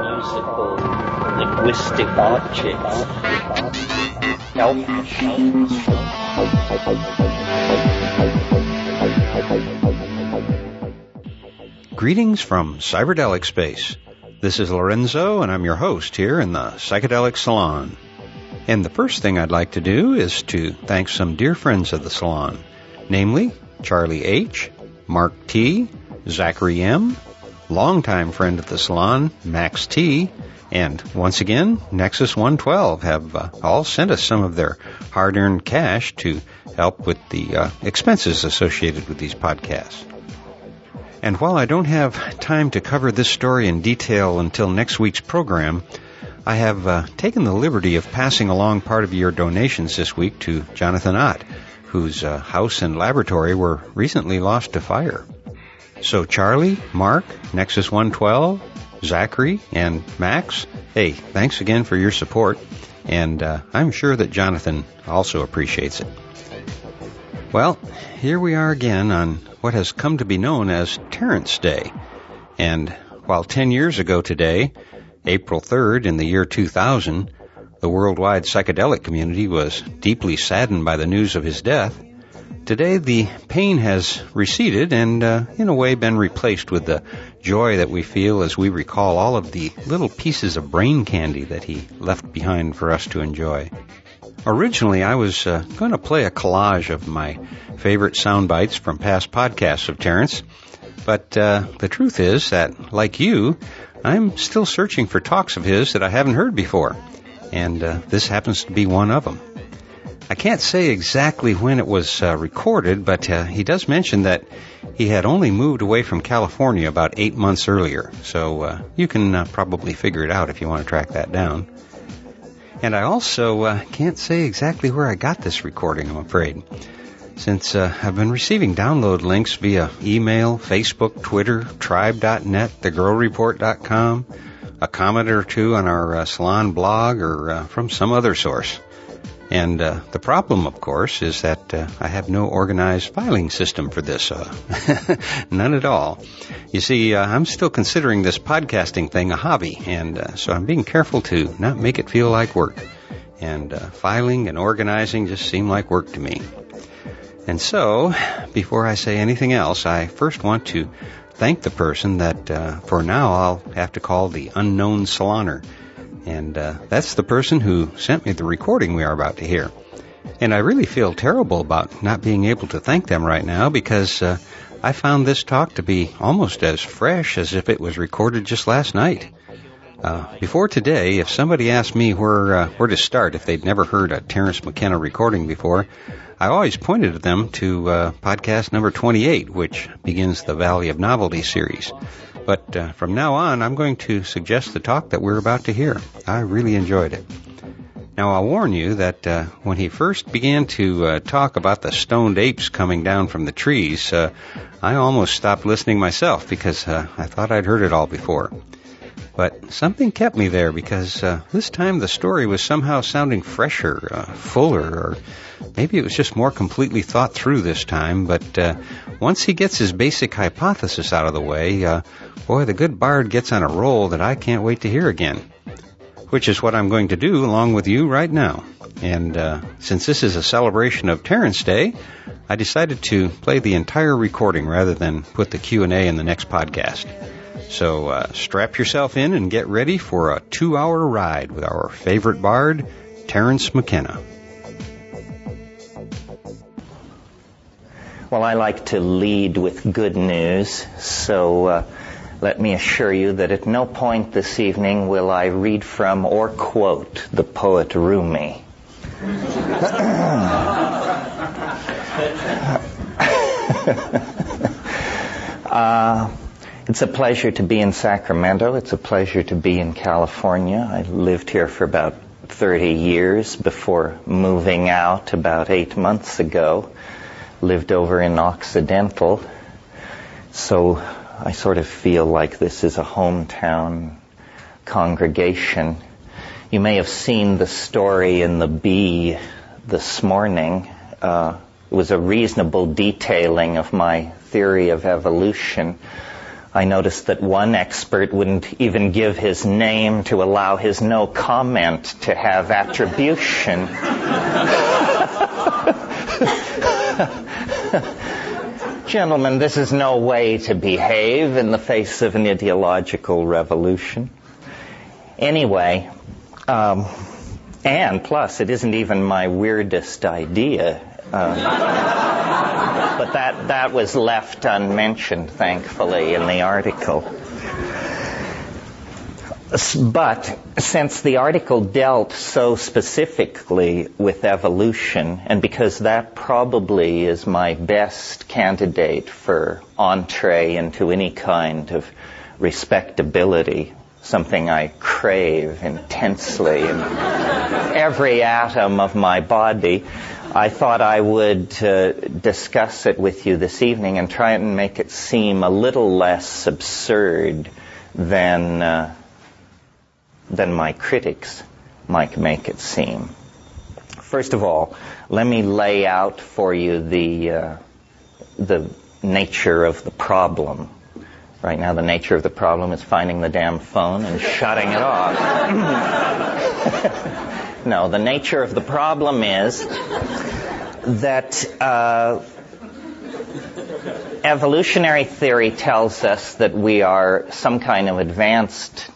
musical linguistic objects. Greetings from Cyberdelic Space. This is Lorenzo, and I'm your host here in the Psychedelic Salon. And the first thing I'd like to do is to thank some dear friends of the salon, namely Charlie H., Mark T., Zachary M., longtime friend of the salon, Max T., and once again, Nexus 112 have uh, all sent us some of their hard earned cash to help with the uh, expenses associated with these podcasts. And while I don't have time to cover this story in detail until next week's program, I have uh, taken the liberty of passing along part of your donations this week to Jonathan Ott, whose uh, house and laboratory were recently lost to fire. So Charlie, Mark, Nexus 112, Zachary, and Max, hey, thanks again for your support, and uh, I'm sure that Jonathan also appreciates it. Well, here we are again on what has come to be known as Terence Day. And while 10 years ago today, April 3rd in the year 2000, the worldwide psychedelic community was deeply saddened by the news of his death, today the pain has receded and, uh, in a way, been replaced with the joy that we feel as we recall all of the little pieces of brain candy that he left behind for us to enjoy. Originally, I was uh, going to play a collage of my favorite sound bites from past podcasts of Terence, but uh, the truth is that, like you, I'm still searching for talks of his that I haven't heard before, and uh, this happens to be one of them. I can't say exactly when it was uh, recorded, but uh, he does mention that he had only moved away from California about eight months earlier, so uh, you can uh, probably figure it out if you want to track that down. And I also uh, can't say exactly where I got this recording, I'm afraid. Since uh, I've been receiving download links via email, Facebook, Twitter, tribe.net, thegirlreport.com, a comment or two on our salon blog, or from some other source. And uh, the problem, of course, is that uh, I have no organized filing system for this. Uh, none at all. You see, uh, I'm still considering this podcasting thing a hobby, and uh, so I'm being careful to not make it feel like work. And uh, filing and organizing just seem like work to me. And so, before I say anything else, I first want to thank the person that, for now, I'll have to call the unknown saloner and uh, that's the person who sent me the recording we are about to hear. And I really feel terrible about not being able to thank them right now because uh, I found this talk to be almost as fresh as if it was recorded just last night. Uh, before today, if somebody asked me where uh, where to start if they'd never heard a Terence McKenna recording before, I always pointed them to uh, podcast number 28, which begins the Valley of Novelty series. But uh, from now on, I'm going to suggest the talk that we're about to hear. I really enjoyed it. Now, I'll warn you that uh, when he first began to uh, talk about the stoned apes coming down from the trees, uh, I almost stopped listening myself because uh, I thought I'd heard it all before. But something kept me there because uh, this time the story was somehow sounding fresher, uh, fuller, or maybe it was just more completely thought through this time. But uh, once he gets his basic hypothesis out of the way, uh, boy, the good bard gets on a roll that I can't wait to hear again. Which is what I'm going to do along with you right now. And uh, since this is a celebration of Terence Day, I decided to play the entire recording rather than put the Q&A in the next podcast. So uh, strap yourself in and get ready for a two hour ride with our favorite bard, Terence McKenna. Well, I like to lead with good news, so uh, let me assure you that at no point this evening will I read from or quote the poet Rumi. uh, it's a pleasure to be in Sacramento. It's a pleasure to be in California. I lived here for about 30 years before moving out about eight months ago. Lived over in Occidental. So I sort of feel like this is a hometown congregation. You may have seen the story in the Bee this morning. Uh, it was a reasonable detailing of my theory of evolution I noticed that one expert wouldn't even give his name to allow his no comment to have attribution. Gentlemen, this is no way to behave in the face of an ideological revolution. Anyway, um, and plus, it isn't even my weirdest idea. Um, but that, that was left unmentioned, thankfully, in the article. But since the article dealt so specifically with evolution, and because that probably is my best candidate for entree into any kind of respectability, something I crave intensely in every atom of my body, I thought I would uh, discuss it with you this evening and try and make it seem a little less absurd than uh, than my critics might make it seem. First of all, let me lay out for you the uh, the nature of the problem. Right now, the nature of the problem is finding the damn phone and shutting it off. no, the nature of the problem is that uh, evolutionary theory tells us that we are some kind of advanced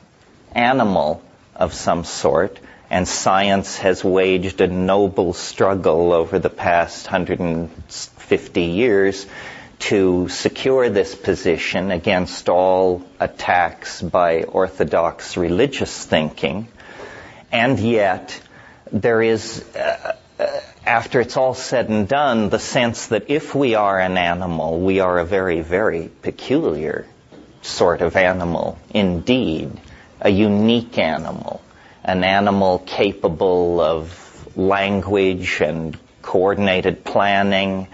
animal of some sort, and science has waged a noble struggle over the past 150 years to secure this position against all attacks by orthodox religious thinking. And yet, there is, uh, uh, after it's all said and done, the sense that if we are an animal, we are a very, very peculiar sort of animal indeed a unique animal, an animal capable of language and coordinated planning,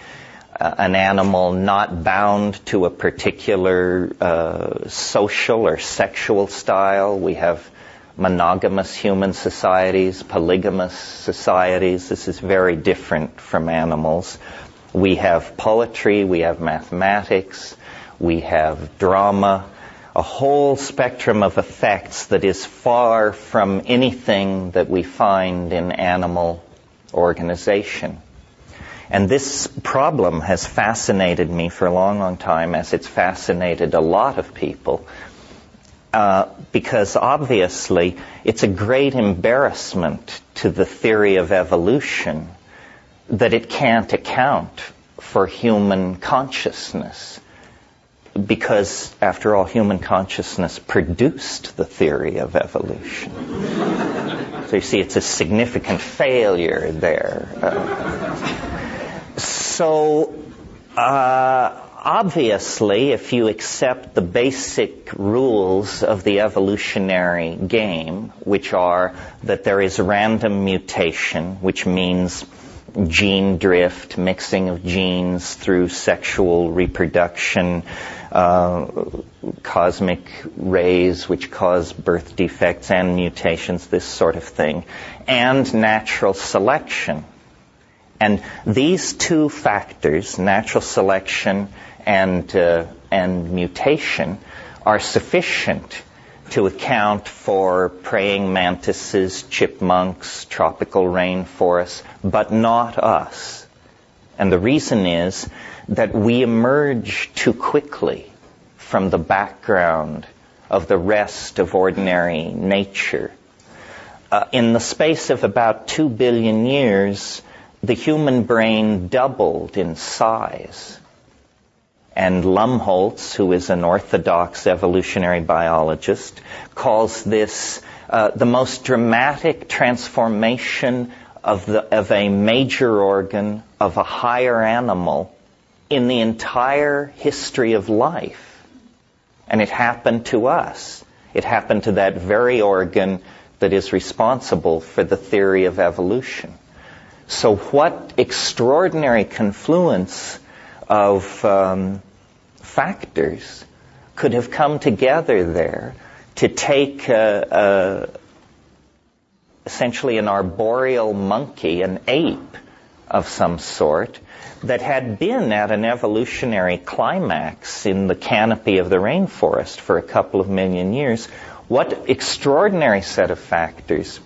uh, an animal not bound to a particular uh, social or sexual style. We have monogamous human societies, polygamous societies. This is very different from animals. We have poetry, we have mathematics, we have drama, a whole spectrum of effects that is far from anything that we find in animal organization. And this problem has fascinated me for a long, long time, as it's fascinated a lot of people, uh, because obviously it's a great embarrassment to the theory of evolution that it can't account for human consciousness because, after all, human consciousness produced the theory of evolution. so you see, it's a significant failure there. Uh, so, uh, obviously, if you accept the basic rules of the evolutionary game, which are that there is random mutation, which means gene drift, mixing of genes through sexual reproduction, uh, cosmic rays which cause birth defects and mutations, this sort of thing, and natural selection. And these two factors, natural selection and, uh, and mutation, are sufficient to account for praying mantises, chipmunks, tropical rainforests, but not us. And the reason is that we emerge too quickly from the background of the rest of ordinary nature. Uh, in the space of about two billion years, the human brain doubled in size. And Lumsden, who is an orthodox evolutionary biologist, calls this uh, the most dramatic transformation of, the, of a major organ of a higher animal in the entire history of life. And it happened to us. It happened to that very organ that is responsible for the theory of evolution. So what extraordinary confluence of um, factors could have come together there to take uh, uh, essentially an arboreal monkey, an ape, of some sort that had been at an evolutionary climax in the canopy of the rainforest for a couple of million years, what extraordinary set of factors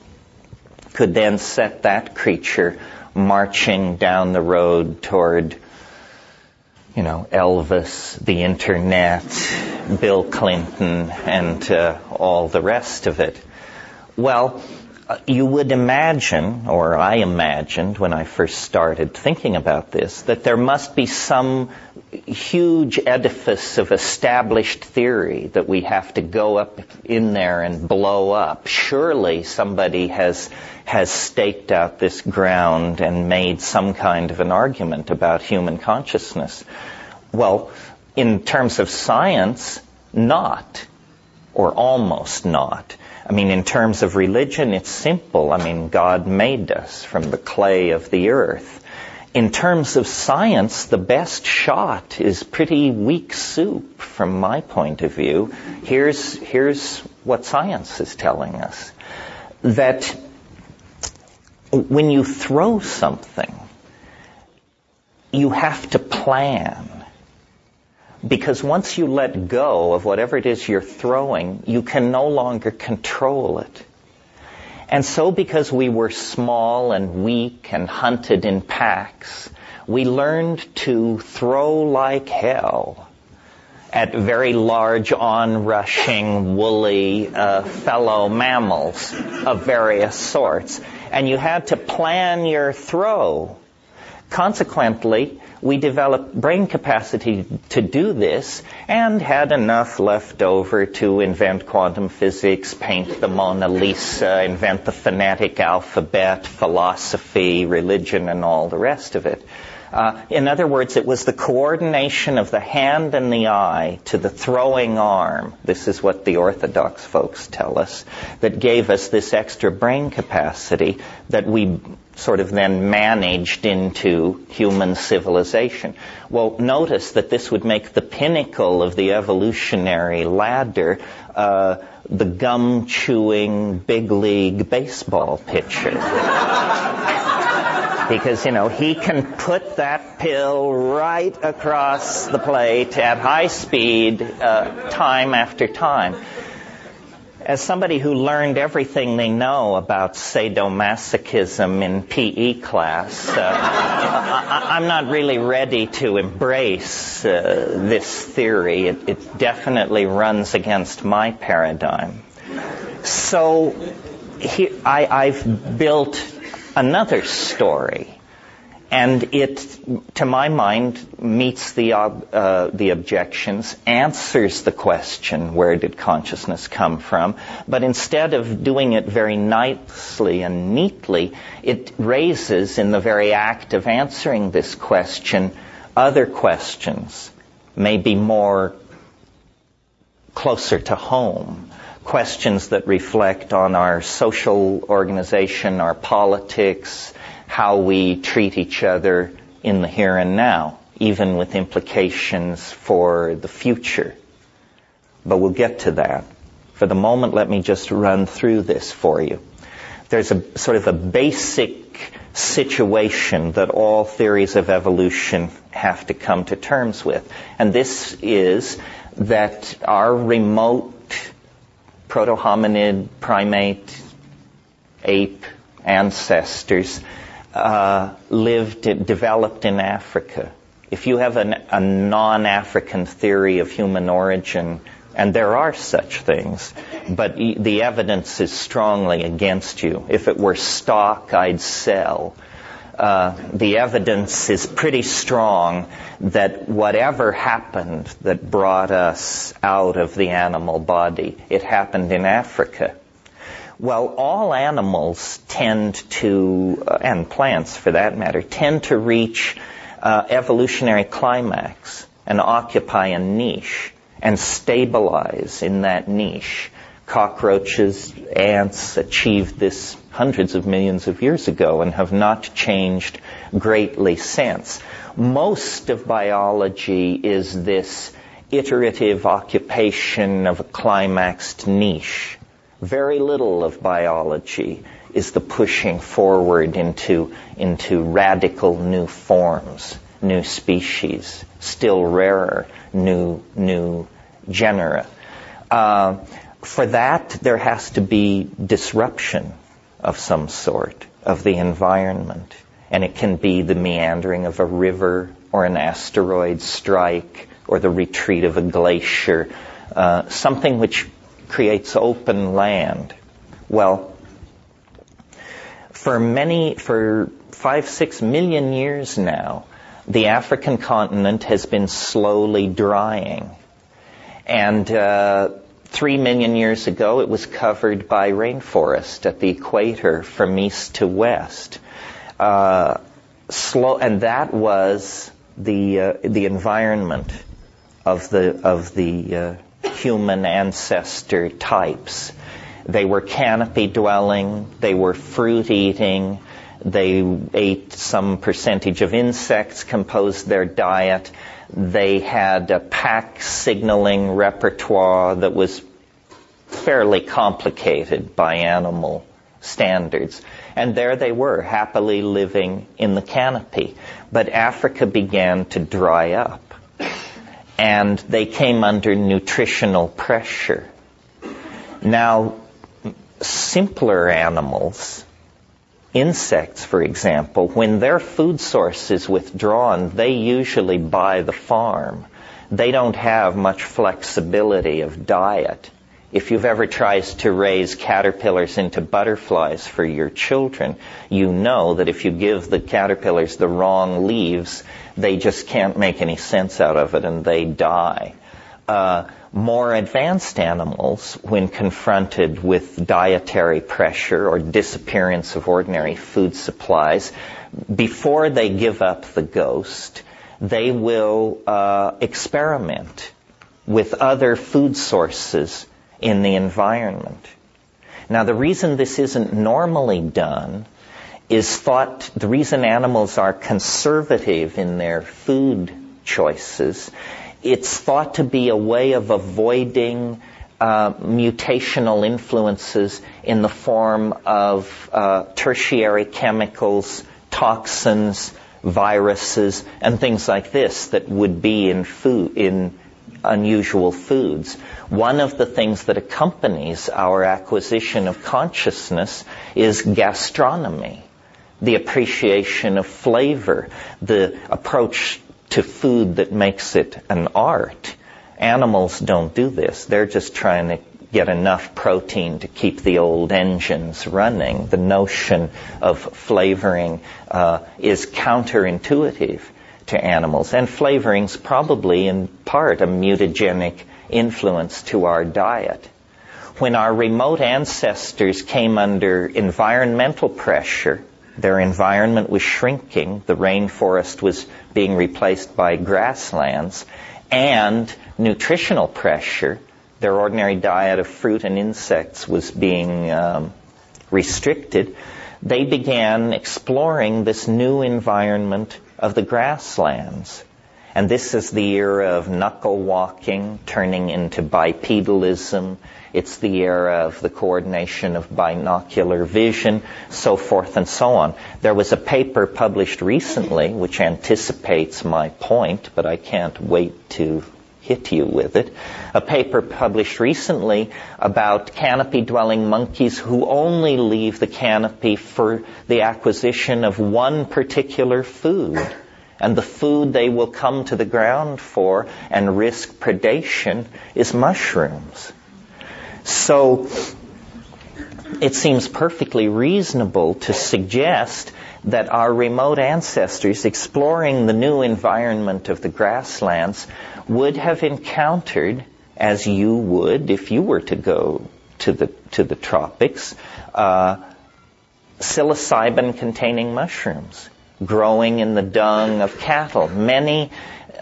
could then set that creature marching down the road toward, you know, Elvis, the internet, Bill Clinton, and uh, all the rest of it? Well, you would imagine, or I imagined when I first started thinking about this, that there must be some huge edifice of established theory that we have to go up in there and blow up. Surely somebody has has staked out this ground and made some kind of an argument about human consciousness. Well, in terms of science, not, or almost not. I mean, in terms of religion, it's simple. I mean, God made us from the clay of the earth. In terms of science, the best shot is pretty weak soup from my point of view. Here's, here's what science is telling us. That when you throw something, you have to plan because once you let go of whatever it is you're throwing, you can no longer control it. And so because we were small and weak and hunted in packs, we learned to throw like hell at very large, on-rushing, woolly uh, fellow mammals of various sorts. And you had to plan your throw. Consequently, we developed brain capacity to do this and had enough left over to invent quantum physics, paint the Mona Lisa, invent the phonetic alphabet, philosophy, religion, and all the rest of it. Uh, in other words, it was the coordination of the hand and the eye to the throwing arm. This is what the Orthodox folks tell us that gave us this extra brain capacity that we sort of then managed into human civilization. Well, notice that this would make the pinnacle of the evolutionary ladder uh, the gum chewing big league baseball pitcher. because, you know, he can put that pill right across the plate at high speed, uh, time after time. As somebody who learned everything they know about sadomasochism in PE class, uh, I, am not really ready to embrace uh, this theory. It, it definitely runs against my paradigm. So he, I, I've built another story. And it, to my mind, meets the, uh, the objections, answers the question, where did consciousness come from? But instead of doing it very nicely and neatly, it raises, in the very act of answering this question, other questions, maybe more closer to home questions that reflect on our social organization, our politics, how we treat each other in the here and now, even with implications for the future. But we'll get to that. For the moment, let me just run through this for you. There's a sort of a basic situation that all theories of evolution have to come to terms with. And this is that our remote proto-hominid, primate, ape ancestors uh, lived, developed in Africa. If you have an, a non-African theory of human origin, and there are such things, but the evidence is strongly against you. If it were stock, I'd sell. Uh, the evidence is pretty strong that whatever happened that brought us out of the animal body, it happened in Africa. Well, all animals tend to, uh, and plants for that matter, tend to reach uh, evolutionary climax and occupy a niche and stabilize in that niche. Cockroaches, ants achieved this hundreds of millions of years ago and have not changed greatly since. Most of biology is this iterative occupation of a climaxed niche. Very little of biology is the pushing forward into, into radical new forms, new species, still rarer, new, new genera. Uh, for that, there has to be disruption of some sort of the environment. And it can be the meandering of a river or an asteroid strike or the retreat of a glacier, uh, something which creates open land. Well, for many, for five, six million years now, the African continent has been slowly drying. And uh, three million years ago, it was covered by rainforest at the equator from east to west. Uh, slow, and that was the uh, the environment of the of the uh, human ancestor types. They were canopy dwelling. They were fruit eating. They ate some percentage of insects, composed their diet. They had a pack signaling repertoire that was fairly complicated by animal standards. And there they were, happily living in the canopy. But Africa began to dry up. And they came under nutritional pressure. Now, simpler animals, insects, for example, when their food source is withdrawn, they usually buy the farm. They don't have much flexibility of diet. If you've ever tried to raise caterpillars into butterflies for your children, you know that if you give the caterpillars the wrong leaves, they just can't make any sense out of it and they die. Uh, more advanced animals, when confronted with dietary pressure or disappearance of ordinary food supplies, before they give up the ghost, they will uh, experiment with other food sources in the environment. Now, the reason this isn't normally done is thought, the reason animals are conservative in their food choices, it's thought to be a way of avoiding uh, mutational influences in the form of uh, tertiary chemicals, toxins, viruses, and things like this that would be in food, in unusual foods. One of the things that accompanies our acquisition of consciousness is gastronomy, the appreciation of flavor, the approach to food that makes it an art. Animals don't do this. They're just trying to get enough protein to keep the old engines running. The notion of flavoring uh, is counterintuitive to animals. And flavorings probably in part a mutagenic influence to our diet. When our remote ancestors came under environmental pressure, their environment was shrinking, the rainforest was being replaced by grasslands, and nutritional pressure, their ordinary diet of fruit and insects was being um, restricted, they began exploring this new environment of the grasslands. And this is the era of knuckle walking turning into bipedalism. It's the era of the coordination of binocular vision, so forth and so on. There was a paper published recently which anticipates my point, but I can't wait to hit you with it. A paper published recently about canopy dwelling monkeys who only leave the canopy for the acquisition of one particular food. And the food they will come to the ground for and risk predation is mushrooms. So, it seems perfectly reasonable to suggest that our remote ancestors exploring the new environment of the grasslands would have encountered, as you would if you were to go to the, to the tropics, uh, psilocybin containing mushrooms growing in the dung of cattle. Many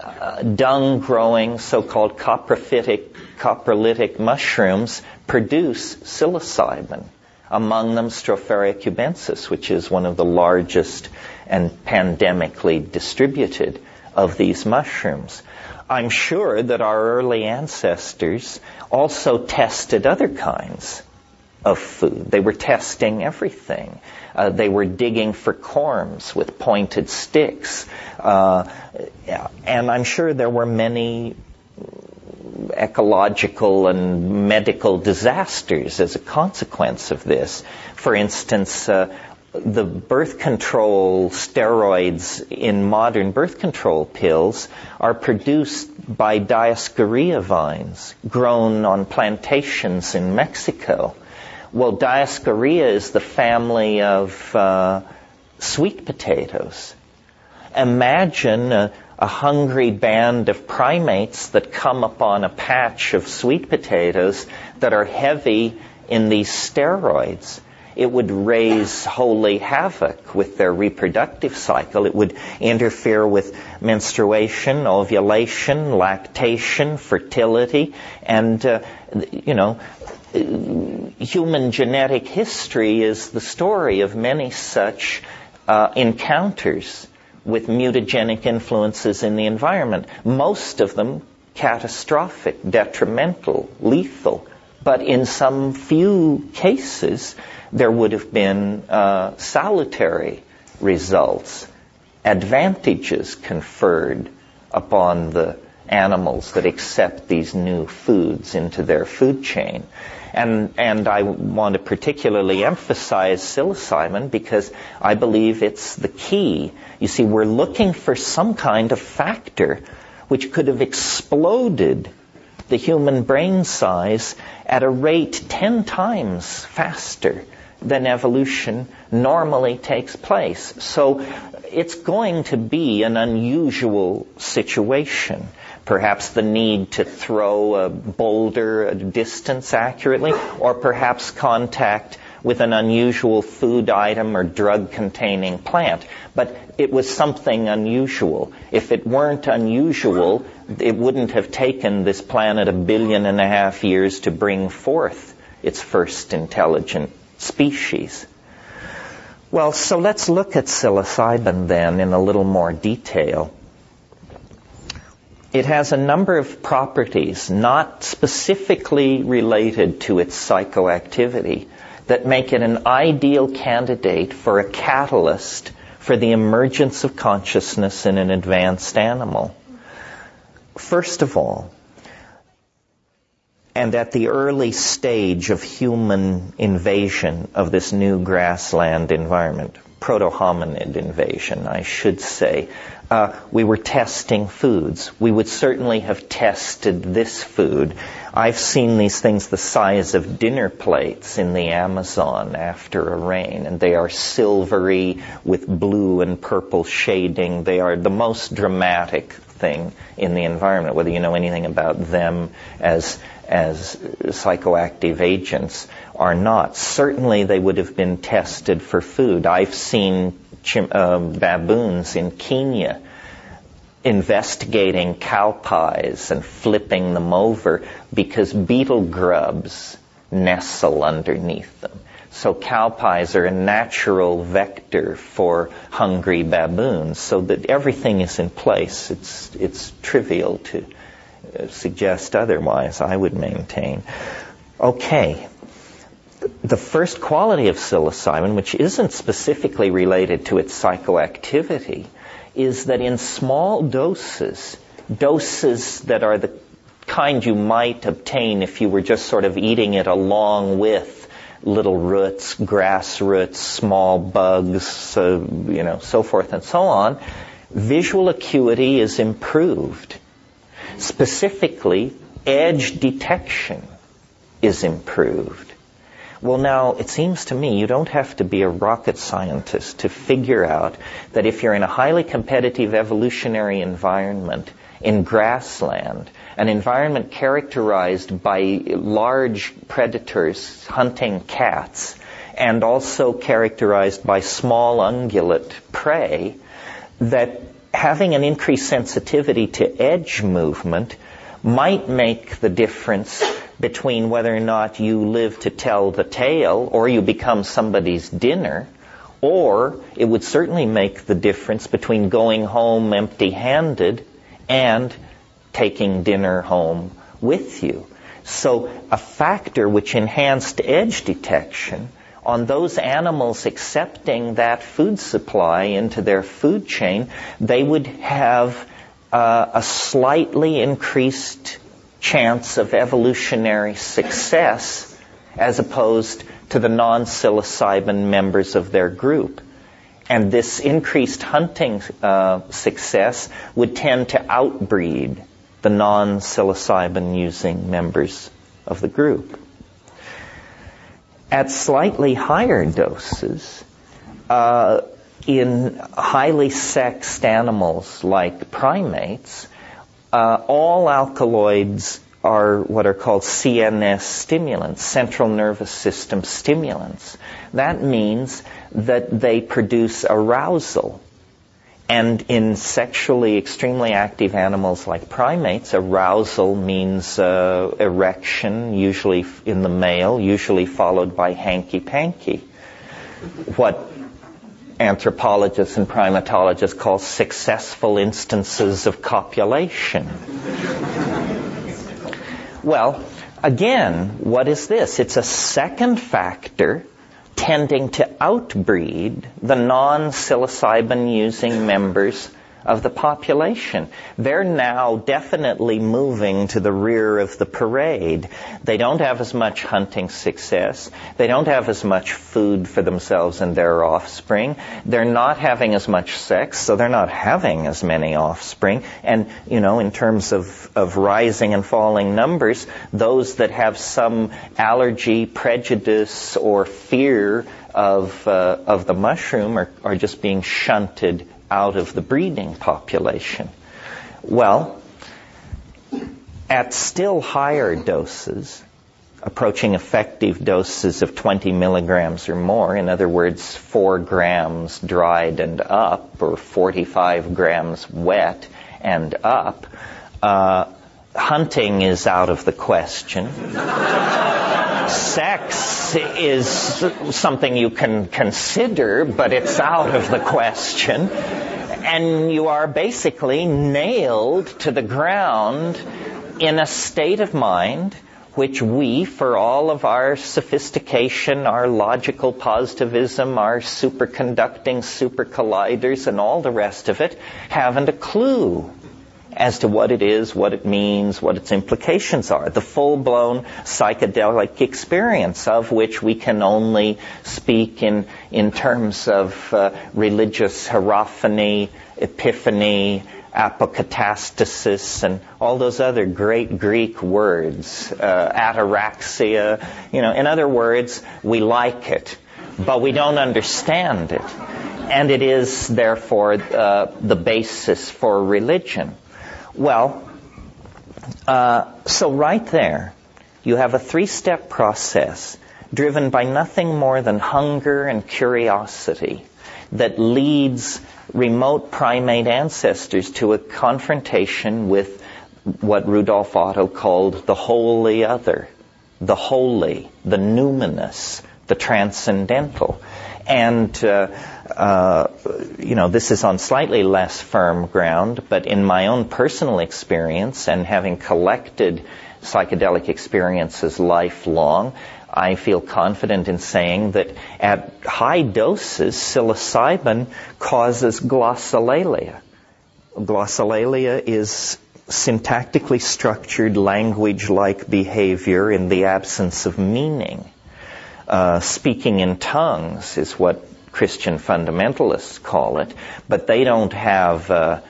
Uh, dung growing so-called coprophytic, coprolitic mushrooms produce psilocybin among them Stropharia cubensis, which is one of the largest and pandemically distributed of these mushrooms. I'm sure that our early ancestors also tested other kinds. Of food. They were testing everything. Uh, they were digging for corms with pointed sticks. Uh, and I'm sure there were many ecological and medical disasters as a consequence of this. For instance, uh, the birth control steroids in modern birth control pills are produced by Dioscorea vines grown on plantations in Mexico. Well, Dioscorea is the family of uh, sweet potatoes. Imagine a, a hungry band of primates that come upon a patch of sweet potatoes that are heavy in these steroids it would raise holy havoc with their reproductive cycle. It would interfere with menstruation, ovulation, lactation, fertility, and, uh, you know, human genetic history is the story of many such uh, encounters with mutagenic influences in the environment. Most of them catastrophic, detrimental, lethal. But in some few cases, there would have been uh, salutary results, advantages conferred upon the animals that accept these new foods into their food chain. And, and I want to particularly emphasize psilocybin because I believe it's the key. You see, we're looking for some kind of factor which could have exploded the human brain size at a rate 10 times faster than evolution normally takes place. So it's going to be an unusual situation. Perhaps the need to throw a boulder a distance accurately, or perhaps contact with an unusual food item or drug containing plant. But it was something unusual. If it weren't unusual, it wouldn't have taken this planet a billion and a half years to bring forth its first intelligent species. Well, so let's look at psilocybin then in a little more detail. It has a number of properties not specifically related to its psychoactivity that make it an ideal candidate for a catalyst for the emergence of consciousness in an advanced animal. First of all, and at the early stage of human invasion of this new grassland environment, proto-hominid invasion, I should say, uh, we were testing foods. We would certainly have tested this food. I've seen these things the size of dinner plates in the Amazon after a rain, and they are silvery with blue and purple shading. They are the most dramatic thing in the environment, whether you know anything about them as as psychoactive agents are not. Certainly they would have been tested for food. I've seen chim- uh, baboons in Kenya investigating cow pies and flipping them over because beetle grubs nestle underneath them. So cow pies are a natural vector for hungry baboons so that everything is in place. It's, it's trivial to suggest otherwise, I would maintain. Okay. The first quality of psilocybin, which isn't specifically related to its psychoactivity, is that in small doses, doses that are the kind you might obtain if you were just sort of eating it along with little roots, grass roots, small bugs, you know, so forth and so on, visual acuity is improved. Specifically, edge detection is improved. Well, now, it seems to me you don't have to be a rocket scientist to figure out that if you're in a highly competitive evolutionary environment in grassland, an environment characterized by large predators hunting cats, and also characterized by small ungulate prey, that having an increased sensitivity to edge movement might make the difference between whether or not you live to tell the tale or you become somebody's dinner, or it would certainly make the difference between going home empty handed and taking dinner home with you. So a factor which enhanced edge detection on those animals accepting that food supply into their food chain, they would have uh, a slightly increased chance of evolutionary success as opposed to the non-psilocybin members of their group. And this increased hunting uh, success would tend to outbreed the non-psilocybin using members of the group. At slightly higher doses, uh, in highly sexed animals like primates, uh, all alkaloids are what are called CNS stimulants, central nervous system stimulants. That means that they produce arousal. And in sexually extremely active animals like primates, arousal means uh, erection, usually in the male, usually followed by hanky-panky. What anthropologists and primatologists call successful instances of copulation. Well, again, what is this? It's a second factor tending to outbreed the non-psilocybin using members of the population. They're now definitely moving to the rear of the parade. They don't have as much hunting success. They don't have as much food for themselves and their offspring. They're not having as much sex, so they're not having as many offspring. And, you know, in terms of, of rising and falling numbers, those that have some allergy, prejudice, or fear of, uh, of the mushroom are, are just being shunted out of the breeding population. Well, at still higher doses, approaching effective doses of 20 milligrams or more, in other words, 4 grams dried and up, or 45 grams wet and up, uh, hunting is out of the question. Sex is something you can consider, but it's out of the question and you are basically nailed to the ground in a state of mind which we, for all of our sophistication, our logical positivism, our superconducting super colliders, and all the rest of it, haven't a clue as to what it is, what it means, what its implications are. The full-blown psychedelic experience of which we can only speak in, in terms of uh, religious hierophany, epiphany, apokatastasis, and all those other great Greek words, uh, ataraxia. You know, in other words, we like it, but we don't understand it. And it is, therefore, uh, the basis for religion. Well, uh, so right there, you have a three-step process driven by nothing more than hunger and curiosity that leads remote primate ancestors to a confrontation with what Rudolf Otto called the wholly other, the holy, the numinous, the transcendental. And, uh, uh, you know, this is on slightly less firm ground, but in my own personal experience and having collected psychedelic experiences lifelong, I feel confident in saying that at high doses, psilocybin causes glossolalia. Glossolalia is syntactically structured language-like behavior in the absence of meaning. Uh, speaking in tongues is what Christian fundamentalists call it, but they don't have uh,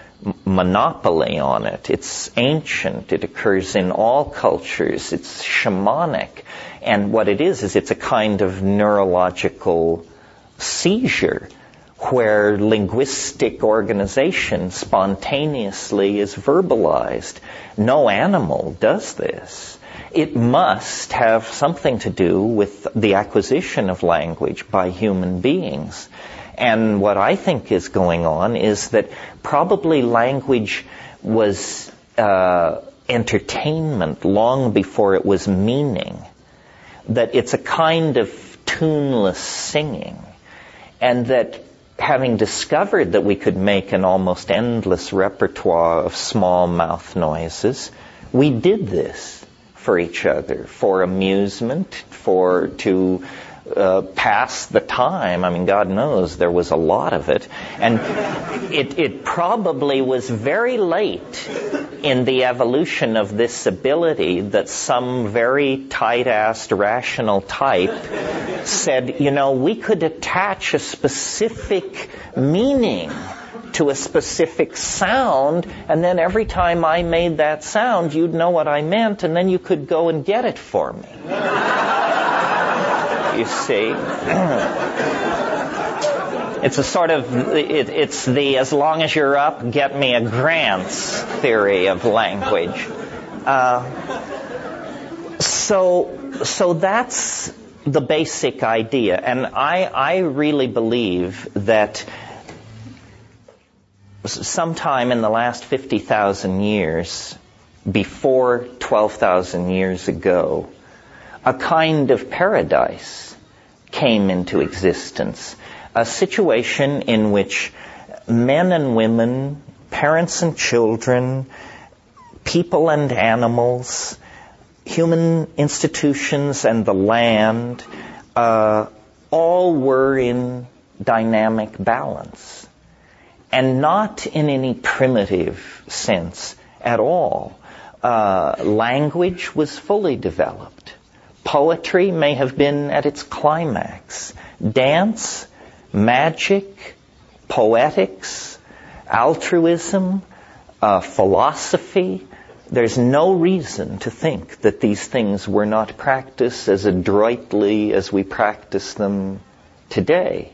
monopoly on it. It's ancient. It occurs in all cultures. It's shamanic. And what it is, is it's a kind of neurological seizure where linguistic organization spontaneously is verbalized. No animal does this. It must have something to do with the acquisition of language by human beings. And what I think is going on is that probably language was uh, entertainment long before it was meaning. That it's a kind of tuneless singing. And that having discovered that we could make an almost endless repertoire of small mouth noises, we did this for each other, for amusement, for to uh, pass the time. I mean, God knows there was a lot of it. And it, it probably was very late in the evolution of this ability that some very tight-assed rational type said, you know, we could attach a specific meaning to a specific sound, and then every time I made that sound, you'd know what I meant, and then you could go and get it for me you see. it's a sort of, it, it's the as long as you're up, get me a Grant's theory of language. Uh, so, so that's the basic idea. And I, I really believe that sometime in the last 50,000 years, before 12,000 years ago, a kind of paradise came into existence. A situation in which men and women, parents and children, people and animals, human institutions and the land, uh, all were in dynamic balance. And not in any primitive sense at all. Uh, language was fully developed. Poetry may have been at its climax. Dance, magic, poetics, altruism, uh, philosophy. There's no reason to think that these things were not practiced as adroitly as we practice them today.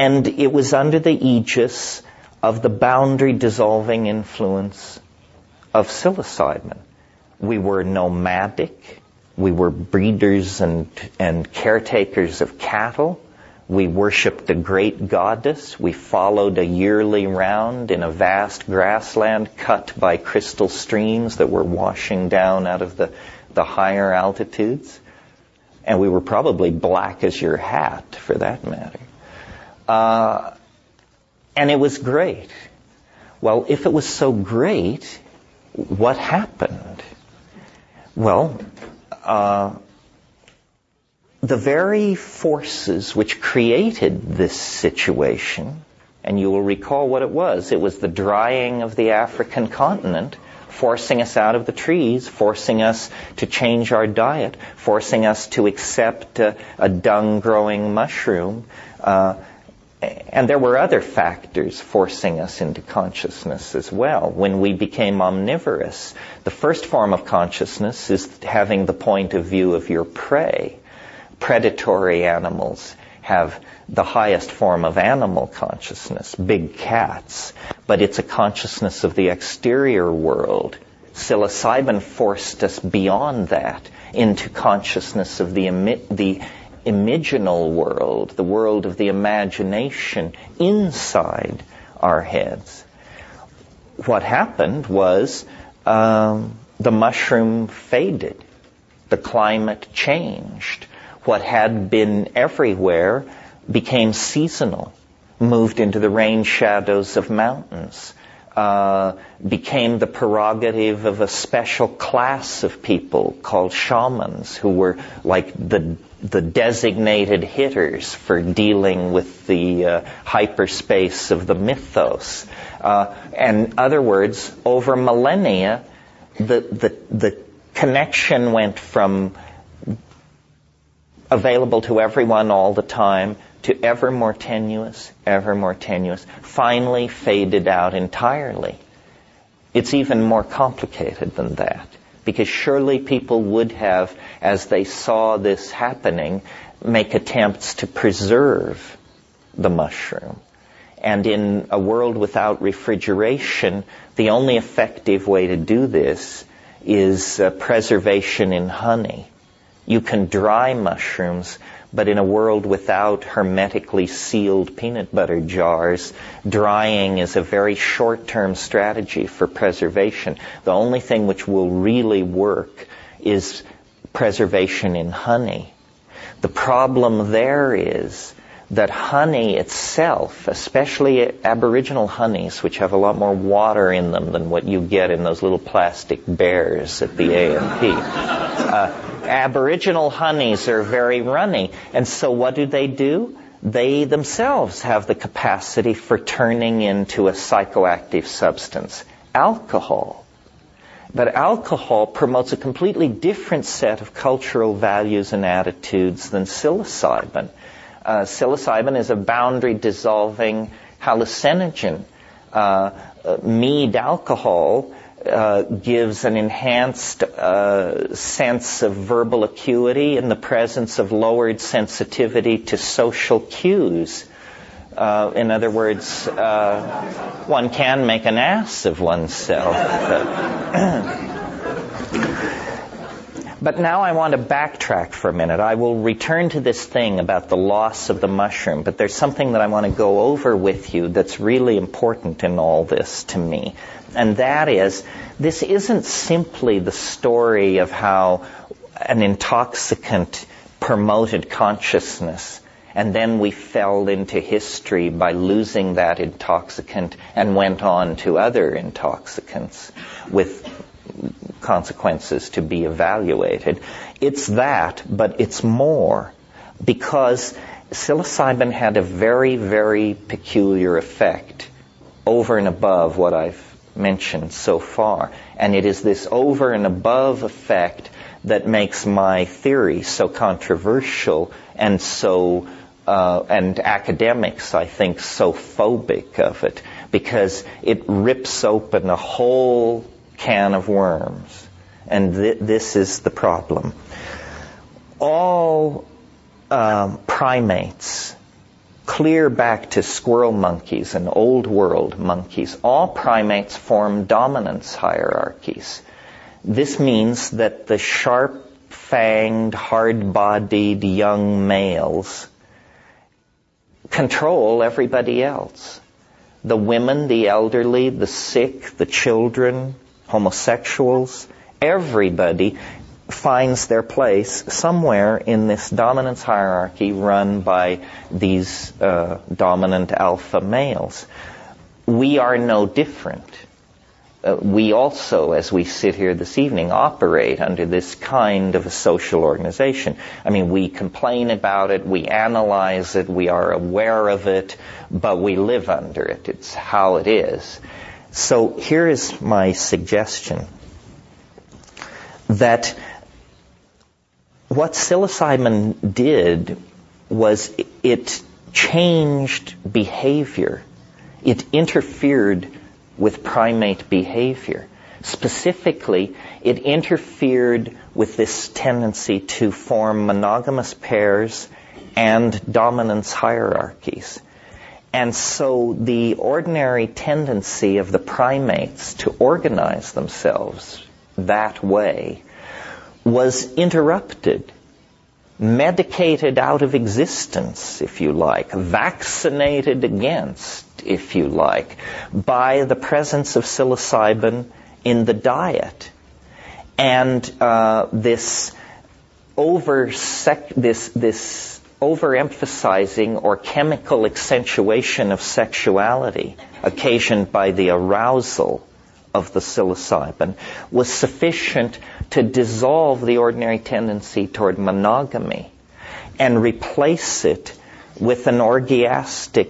And it was under the aegis of the boundary dissolving influence of psilocybin. We were nomadic. We were breeders and, and caretakers of cattle. We worshipped a great goddess. We followed a yearly round in a vast grassland cut by crystal streams that were washing down out of the, the higher altitudes. And we were probably black as your hat, for that matter. Uh, and it was great. Well, if it was so great, what happened? Well, uh, the very forces which created this situation, and you will recall what it was, it was the drying of the African continent, forcing us out of the trees, forcing us to change our diet, forcing us to accept a, a dung growing mushroom, uh, and there were other factors forcing us into consciousness as well. When we became omnivorous, the first form of consciousness is having the point of view of your prey. Predatory animals have the highest form of animal consciousness, big cats, but it's a consciousness of the exterior world. Psilocybin forced us beyond that into consciousness of the, the imaginal world, the world of the imagination inside our heads. What happened was um, the mushroom faded. The climate changed. What had been everywhere became seasonal, moved into the rain shadows of mountains, uh, became the prerogative of a special class of people called shamans who were like the the designated hitters for dealing with the uh, hyperspace of the mythos. Uh, in other words, over millennia, the, the, the connection went from available to everyone all the time to ever more tenuous, ever more tenuous, finally faded out entirely. It's even more complicated than that because surely people would have, as they saw this happening, make attempts to preserve the mushroom. And in a world without refrigeration, the only effective way to do this is uh, preservation in honey. You can dry mushrooms, but in a world without hermetically sealed peanut butter jars, drying is a very short-term strategy for preservation. The only thing which will really work is preservation in honey. The problem there is that honey itself, especially Aboriginal honeys, which have a lot more water in them than what you get in those little plastic bears at the A&P. Uh, Aboriginal honeys are very runny, and so what do they do? They themselves have the capacity for turning into a psychoactive substance, alcohol. But alcohol promotes a completely different set of cultural values and attitudes than psilocybin. Uh, psilocybin is a boundary dissolving hallucinogen. Uh, uh, mead alcohol uh, gives an enhanced uh, sense of verbal acuity in the presence of lowered sensitivity to social cues. Uh, in other words, uh, one can make an ass of oneself. but now I want to backtrack for a minute. I will return to this thing about the loss of the mushroom, but there's something that I want to go over with you that's really important in all this to me. And that is, this isn't simply the story of how an intoxicant promoted consciousness and then we fell into history by losing that intoxicant and went on to other intoxicants with consequences to be evaluated. It's that, but it's more because psilocybin had a very, very peculiar effect over and above what I've mentioned so far. And it is this over and above effect that makes my theory so controversial and so uh, and academics, I think, so phobic of it because it rips open a whole can of worms. And th- this is the problem. All um, primates, clear back to squirrel monkeys and old world monkeys, all primates form dominance hierarchies. This means that the sharp fanged, hard bodied young males control everybody else. The women, the elderly, the sick, the children, homosexuals, everybody finds their place somewhere in this dominance hierarchy run by these uh, dominant alpha males. We are no different uh, we also, as we sit here this evening, operate under this kind of a social organization. I mean, we complain about it, we analyze it, we are aware of it, but we live under it. It's how it is. So here is my suggestion that what psilocybin did was it changed behavior. It interfered with primate behavior. Specifically, it interfered with this tendency to form monogamous pairs and dominance hierarchies. And so the ordinary tendency of the primates to organize themselves that way was interrupted, medicated out of existence, if you like, vaccinated against if you like, by the presence of psilocybin in the diet. And uh, this over this this overemphasizing or chemical accentuation of sexuality occasioned by the arousal of the psilocybin was sufficient to dissolve the ordinary tendency toward monogamy and replace it with an orgiastic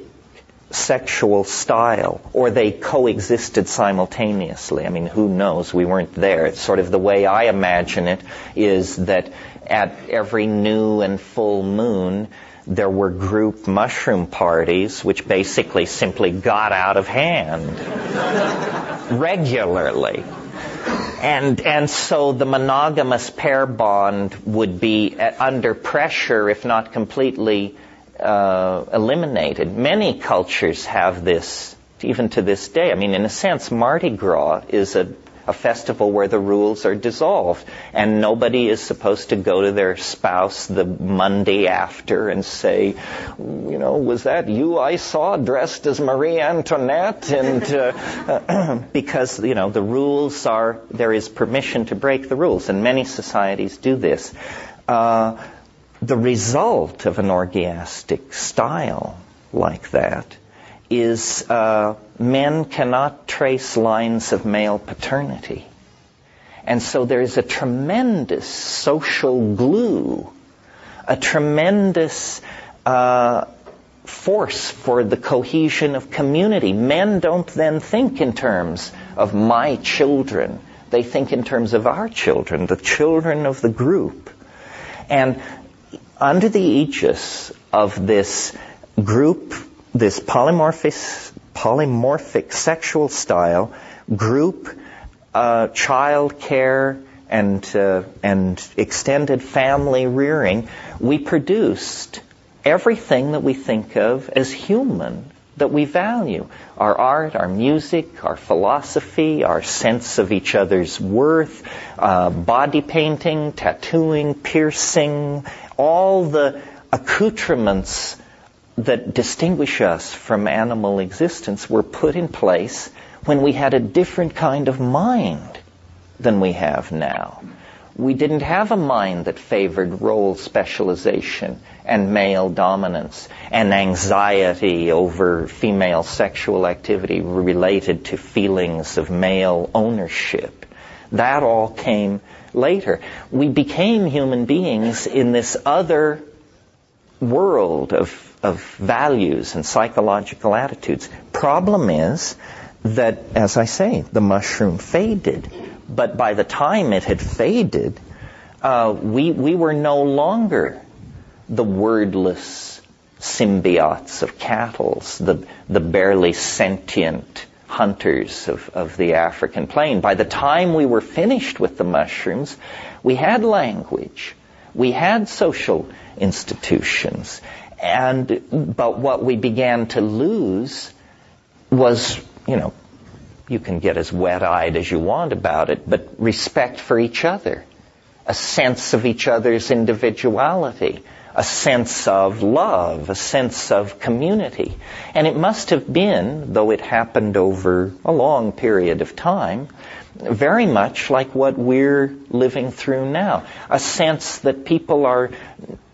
sexual style, or they coexisted simultaneously. I mean, who knows? We weren't there. It's sort of the way I imagine it is that at every new and full moon, there were group mushroom parties which basically simply got out of hand regularly. And, and so the monogamous pair bond would be under pressure, if not completely uh, eliminated. Many cultures have this, even to this day. I mean, in a sense, Mardi Gras is a, a festival where the rules are dissolved, and nobody is supposed to go to their spouse the Monday after and say, you know, was that you I saw dressed as Marie Antoinette? And uh, because you know the rules are, there is permission to break the rules, and many societies do this. Uh, the result of an orgiastic style like that is uh, men cannot trace lines of male paternity. And so there's a tremendous social glue, a tremendous uh, force for the cohesion of community. Men don't then think in terms of my children. They think in terms of our children, the children of the group. And under the aegis of this group, this polymorphic, polymorphic sexual style, group, uh, child care, and, uh, and extended family rearing, we produced everything that we think of as human that we value. Our art, our music, our philosophy, our sense of each other's worth, uh, body painting, tattooing, piercing, all the accoutrements that distinguish us from animal existence were put in place when we had a different kind of mind than we have now. We didn't have a mind that favored role specialization and male dominance and anxiety over female sexual activity related to feelings of male ownership. That all came later. We became human beings in this other world of, of values and psychological attitudes. Problem is that, as I say, the mushroom faded. But by the time it had faded, uh, we, we were no longer the wordless symbiotes of cattle, the, the barely sentient hunters of, of the African plain. By the time we were finished with the mushrooms, we had language, we had social institutions, and but what we began to lose was, you know, you can get as wet-eyed as you want about it, but respect for each other, a sense of each other's individuality, a sense of love, a sense of community. And it must have been, though it happened over a long period of time, very much like what we're living through now. A sense that people are,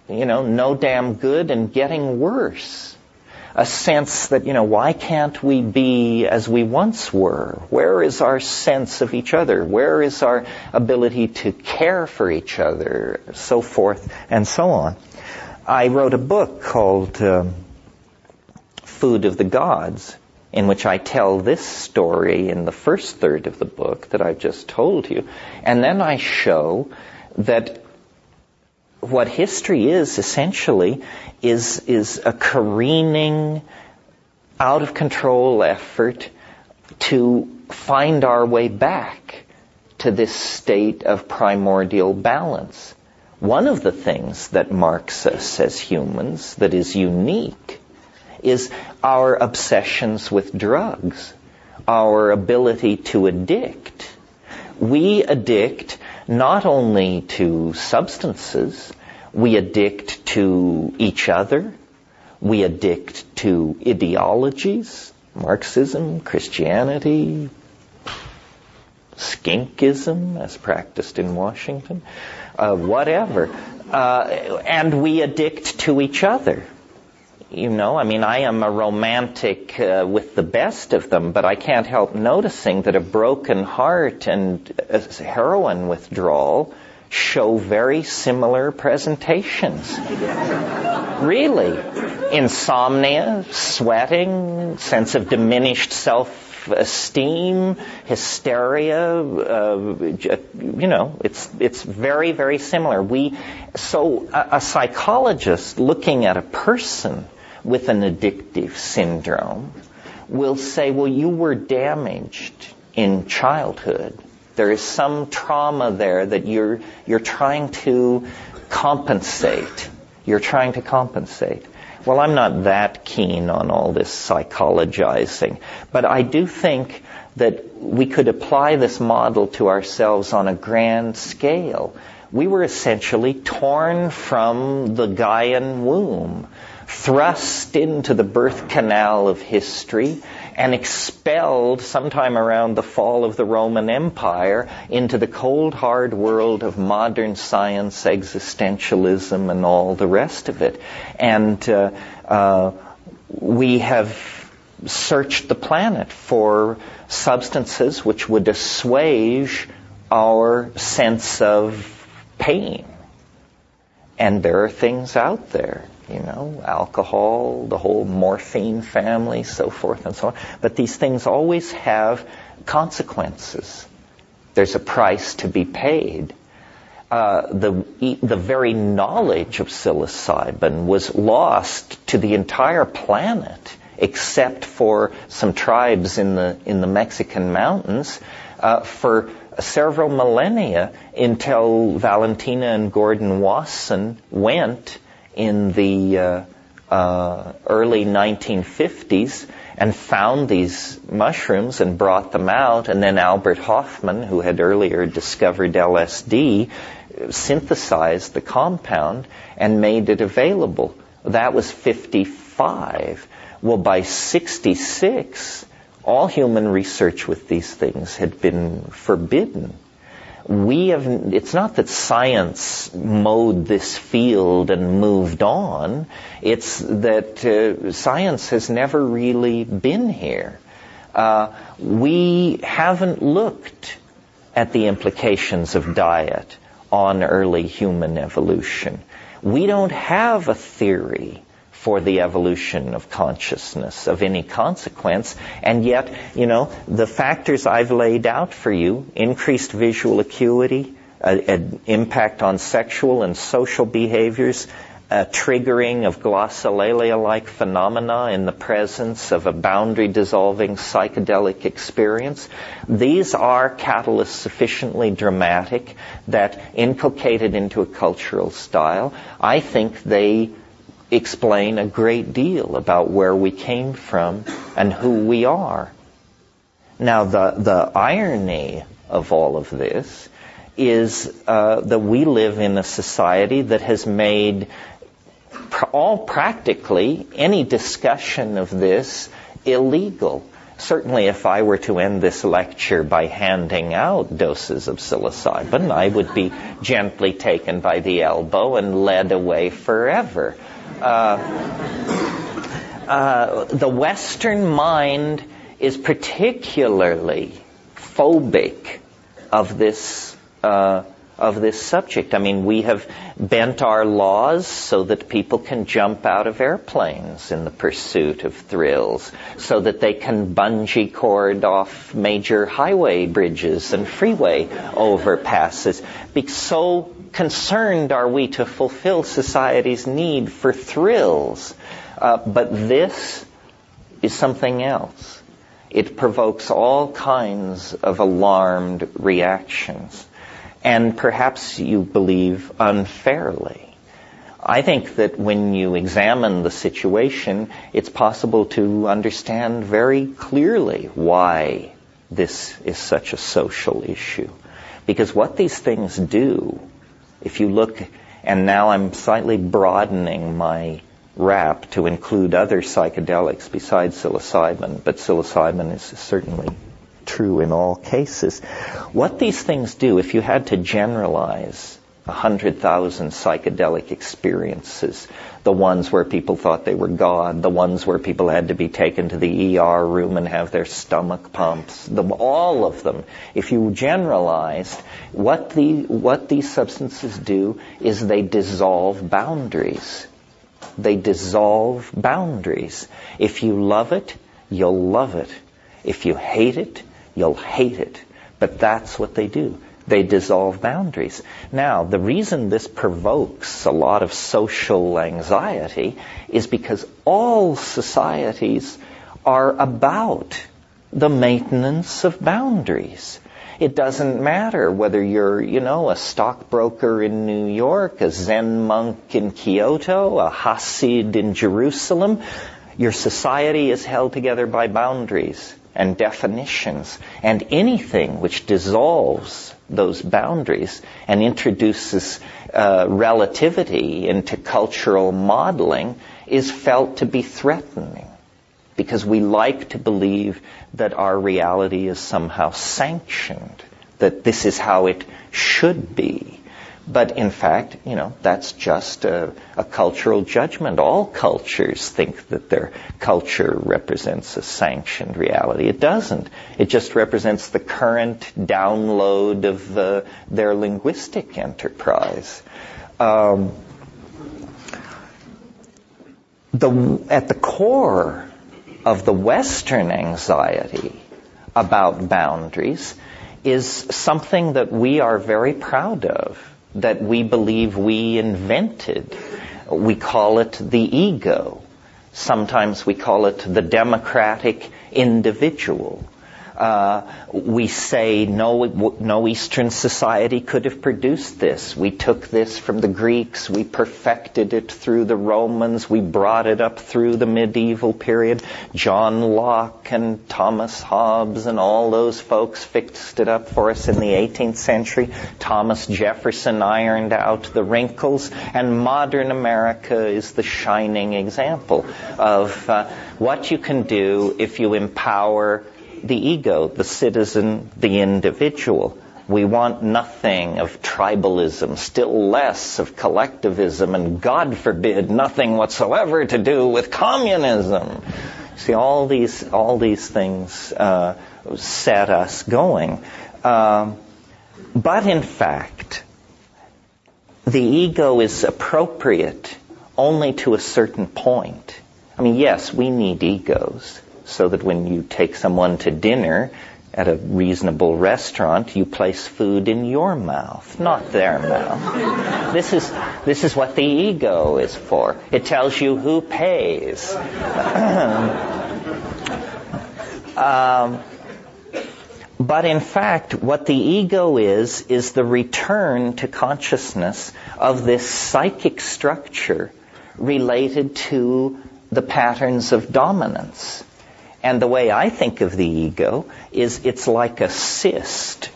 you know, no damn good and getting worse a sense that, you know, why can't we be as we once were? Where is our sense of each other? Where is our ability to care for each other? So forth and so on. I wrote a book called um, Food of the Gods, in which I tell this story in the first third of the book that I've just told you. And then I show that what history is essentially is, is a careening, out of control effort to find our way back to this state of primordial balance. One of the things that marks us as humans that is unique is our obsessions with drugs, our ability to addict. We addict not only to substances, we addict to each other, we addict to ideologies, Marxism, Christianity, skinkism as practiced in Washington, uh, whatever. Uh, and we addict to each other. You know, I mean, I am a romantic uh, with the best of them, but I can't help noticing that a broken heart and heroin withdrawal show very similar presentations. really. Insomnia, sweating, sense of diminished self esteem, hysteria, uh, you know, it's, it's very, very similar. We, so a, a psychologist looking at a person with an addictive syndrome will say, well, you were damaged in childhood. There is some trauma there that you're, you're trying to compensate. You're trying to compensate. Well, I'm not that keen on all this psychologizing, but I do think that we could apply this model to ourselves on a grand scale. We were essentially torn from the Gaian womb, thrust into the birth canal of history, and expelled sometime around the fall of the Roman Empire into the cold, hard world of modern science, existentialism, and all the rest of it. And uh, uh, we have searched the planet for substances which would assuage our sense of pain. And there are things out there, you know, alcohol, the whole morphine family, so forth and so on. But these things always have consequences. There's a price to be paid. Uh, the the very knowledge of psilocybin was lost to the entire planet, except for some tribes in the in the Mexican mountains, uh, for several millennia until Valentina and Gordon Wasson went in the uh, uh, early 1950s and found these mushrooms and brought them out. And then Albert Hofmann, who had earlier discovered LSD, synthesized the compound and made it available. That was 55. Well, by 66, all human research with these things had been forbidden. We have, it's not that science mowed this field and moved on. It's that uh, science has never really been here. Uh, we haven't looked at the implications of diet on early human evolution. We don't have a theory for the evolution of consciousness of any consequence. And yet, you know, the factors I've laid out for you, increased visual acuity, an impact on sexual and social behaviors, a triggering of glossolalia-like phenomena in the presence of a boundary-dissolving psychedelic experience. These are catalysts sufficiently dramatic that inculcated into a cultural style, I think they explain a great deal about where we came from and who we are. Now, the, the irony of all of this is uh, that we live in a society that has made pr- all practically any discussion of this illegal. Certainly, if I were to end this lecture by handing out doses of psilocybin, I would be gently taken by the elbow and led away forever. Uh, uh, the Western mind is particularly phobic of this uh, of this subject. I mean, we have bent our laws so that people can jump out of airplanes in the pursuit of thrills, so that they can bungee cord off major highway bridges and freeway overpasses. So concerned are we to fulfill society's need for thrills. Uh, but this is something else. It provokes all kinds of alarmed reactions. And perhaps you believe unfairly. I think that when you examine the situation, it's possible to understand very clearly why this is such a social issue. Because what these things do if you look, and now I'm slightly broadening my rap to include other psychedelics besides psilocybin, but psilocybin is certainly true in all cases. What these things do, if you had to generalize 100,000 psychedelic experiences, the ones where people thought they were God, the ones where people had to be taken to the ER room and have their stomach pumps, the, all of them. If you generalized, what, the, what these substances do is they dissolve boundaries. They dissolve boundaries. If you love it, you'll love it. If you hate it, you'll hate it. But that's what they do. They dissolve boundaries. Now, the reason this provokes a lot of social anxiety is because all societies are about the maintenance of boundaries. It doesn't matter whether you're, you know, a stockbroker in New York, a Zen monk in Kyoto, a Hasid in Jerusalem. Your society is held together by boundaries and definitions. And anything which dissolves those boundaries and introduces uh, relativity into cultural modeling is felt to be threatening. because we like to believe that our reality is somehow sanctioned, that this is how it should be. But in fact, you know, that's just a, a, cultural judgment. All cultures think that their culture represents a sanctioned reality. It doesn't. It just represents the current download of uh, their linguistic enterprise. Um, the, at the core of the Western anxiety about boundaries is something that we are very proud of that we believe we invented. We call it the ego. Sometimes we call it the democratic individual. Uh, we say no, no Eastern society could have produced this. We took this from the Greeks. We perfected it through the Romans. We brought it up through the medieval period. John Locke and Thomas Hobbes and all those folks fixed it up for us in the 18th century. Thomas Jefferson ironed out the wrinkles, and modern America is the shining example of uh, what you can do if you empower the ego, the citizen, the individual. We want nothing of tribalism, still less of collectivism, and God forbid, nothing whatsoever to do with communism. See, all these, all these things uh, set us going. Um, but in fact, the ego is appropriate only to a certain point. I mean, yes, we need egos so that when you take someone to dinner at a reasonable restaurant, you place food in your mouth, not their mouth. This is, this is what the ego is for. It tells you who pays. um, but in fact, what the ego is, is the return to consciousness of this psychic structure related to the patterns of dominance. And the way I think of the ego is it's like a cyst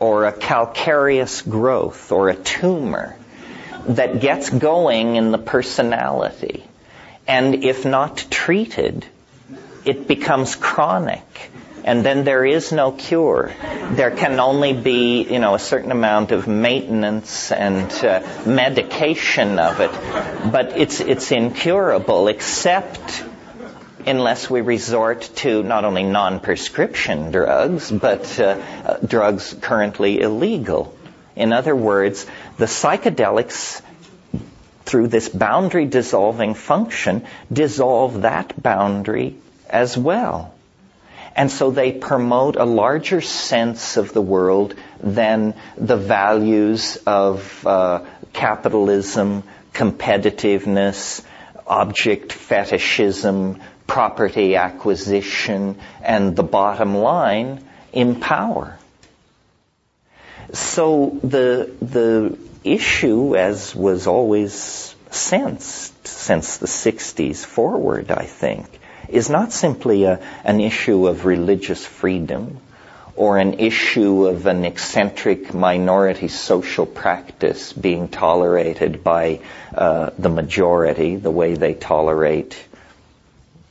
or a calcareous growth or a tumor that gets going in the personality. And if not treated, it becomes chronic. And then there is no cure. There can only be, you know, a certain amount of maintenance and uh, medication of it. But it's, it's incurable except unless we resort to not only non-prescription drugs, but uh, drugs currently illegal. In other words, the psychedelics, through this boundary dissolving function, dissolve that boundary as well. And so they promote a larger sense of the world than the values of uh, capitalism, competitiveness, object fetishism, property acquisition, and the bottom line, in power. So the, the issue, as was always sensed since the 60s forward, I think, is not simply a, an issue of religious freedom or an issue of an eccentric minority social practice being tolerated by uh, the majority, the way they tolerate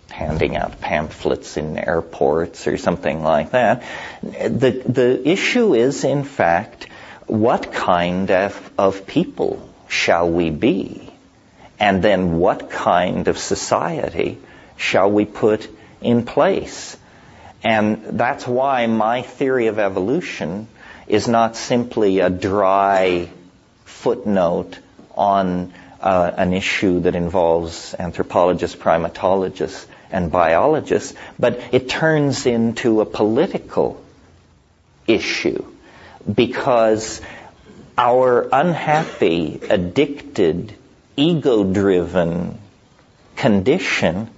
handing out pamphlets in airports or something like that. The, the issue is, in fact, what kind of, of people shall we be? And then what kind of society shall we put in place? And that's why my theory of evolution is not simply a dry footnote on uh, an issue that involves anthropologists, primatologists, and biologists, but it turns into a political issue because our unhappy, addicted, ego-driven condition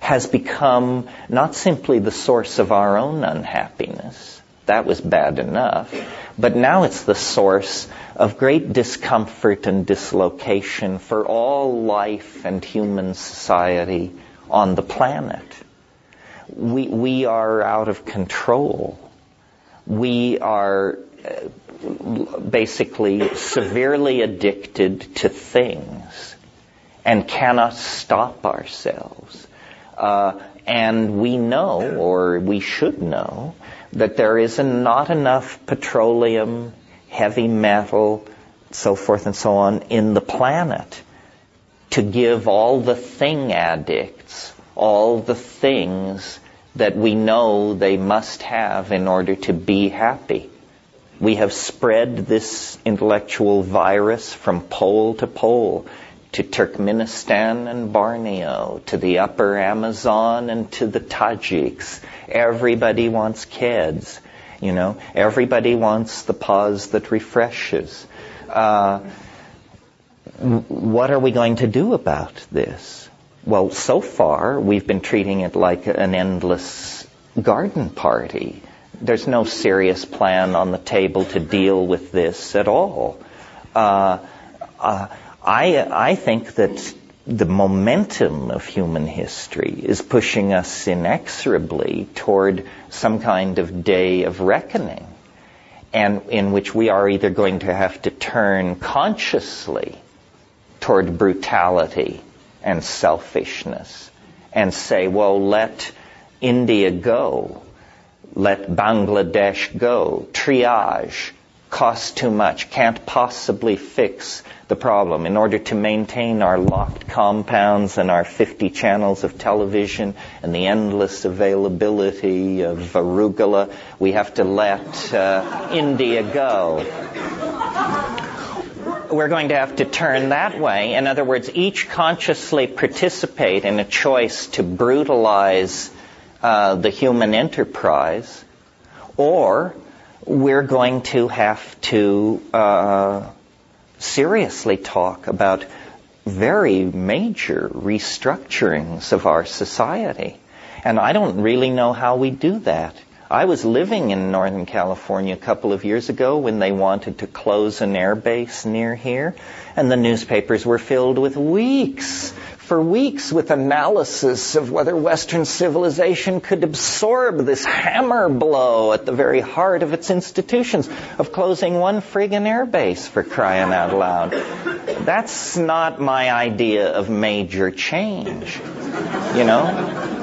has become not simply the source of our own unhappiness. That was bad enough. But now it's the source of great discomfort and dislocation for all life and human society on the planet. We, we are out of control. We are uh, basically severely addicted to things and cannot stop ourselves. Uh, and we know, or we should know, that there is not enough petroleum, heavy metal, so forth and so on in the planet to give all the thing addicts all the things that we know they must have in order to be happy. We have spread this intellectual virus from pole to pole to Turkmenistan and Borneo, to the upper Amazon and to the Tajiks. Everybody wants kids, you know. Everybody wants the pause that refreshes. Uh, what are we going to do about this? Well, so far we've been treating it like an endless garden party. There's no serious plan on the table to deal with this at all. Uh, uh, I, I think that the momentum of human history is pushing us inexorably toward some kind of day of reckoning, and in which we are either going to have to turn consciously toward brutality and selfishness and say, well, let India go, let Bangladesh go, triage, costs too much, can't possibly fix the problem. In order to maintain our locked compounds and our 50 channels of television and the endless availability of arugula, we have to let uh, India go. We're going to have to turn that way. In other words, each consciously participate in a choice to brutalize uh, the human enterprise, or we're going to have to uh, seriously talk about very major restructurings of our society. And I don't really know how we do that. I was living in Northern California a couple of years ago when they wanted to close an airbase near here, and the newspapers were filled with weeks for weeks with analysis of whether Western civilization could absorb this hammer blow at the very heart of its institutions of closing one friggin' airbase for crying out loud. That's not my idea of major change. You know?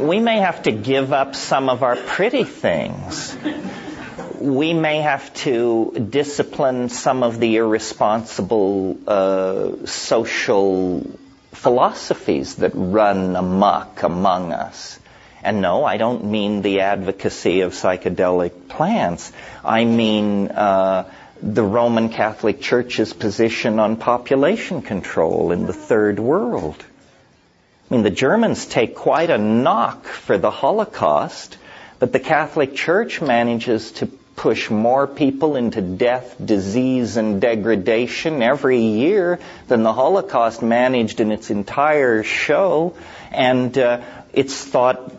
We may have to give up some of our pretty things we may have to discipline some of the irresponsible uh, social philosophies that run amok among us. And no, I don't mean the advocacy of psychedelic plants. I mean uh, the Roman Catholic Church's position on population control in the third world. I mean, the Germans take quite a knock for the Holocaust, but the Catholic Church manages to push more people into death, disease, and degradation every year than the Holocaust managed in its entire show. And uh, it's thought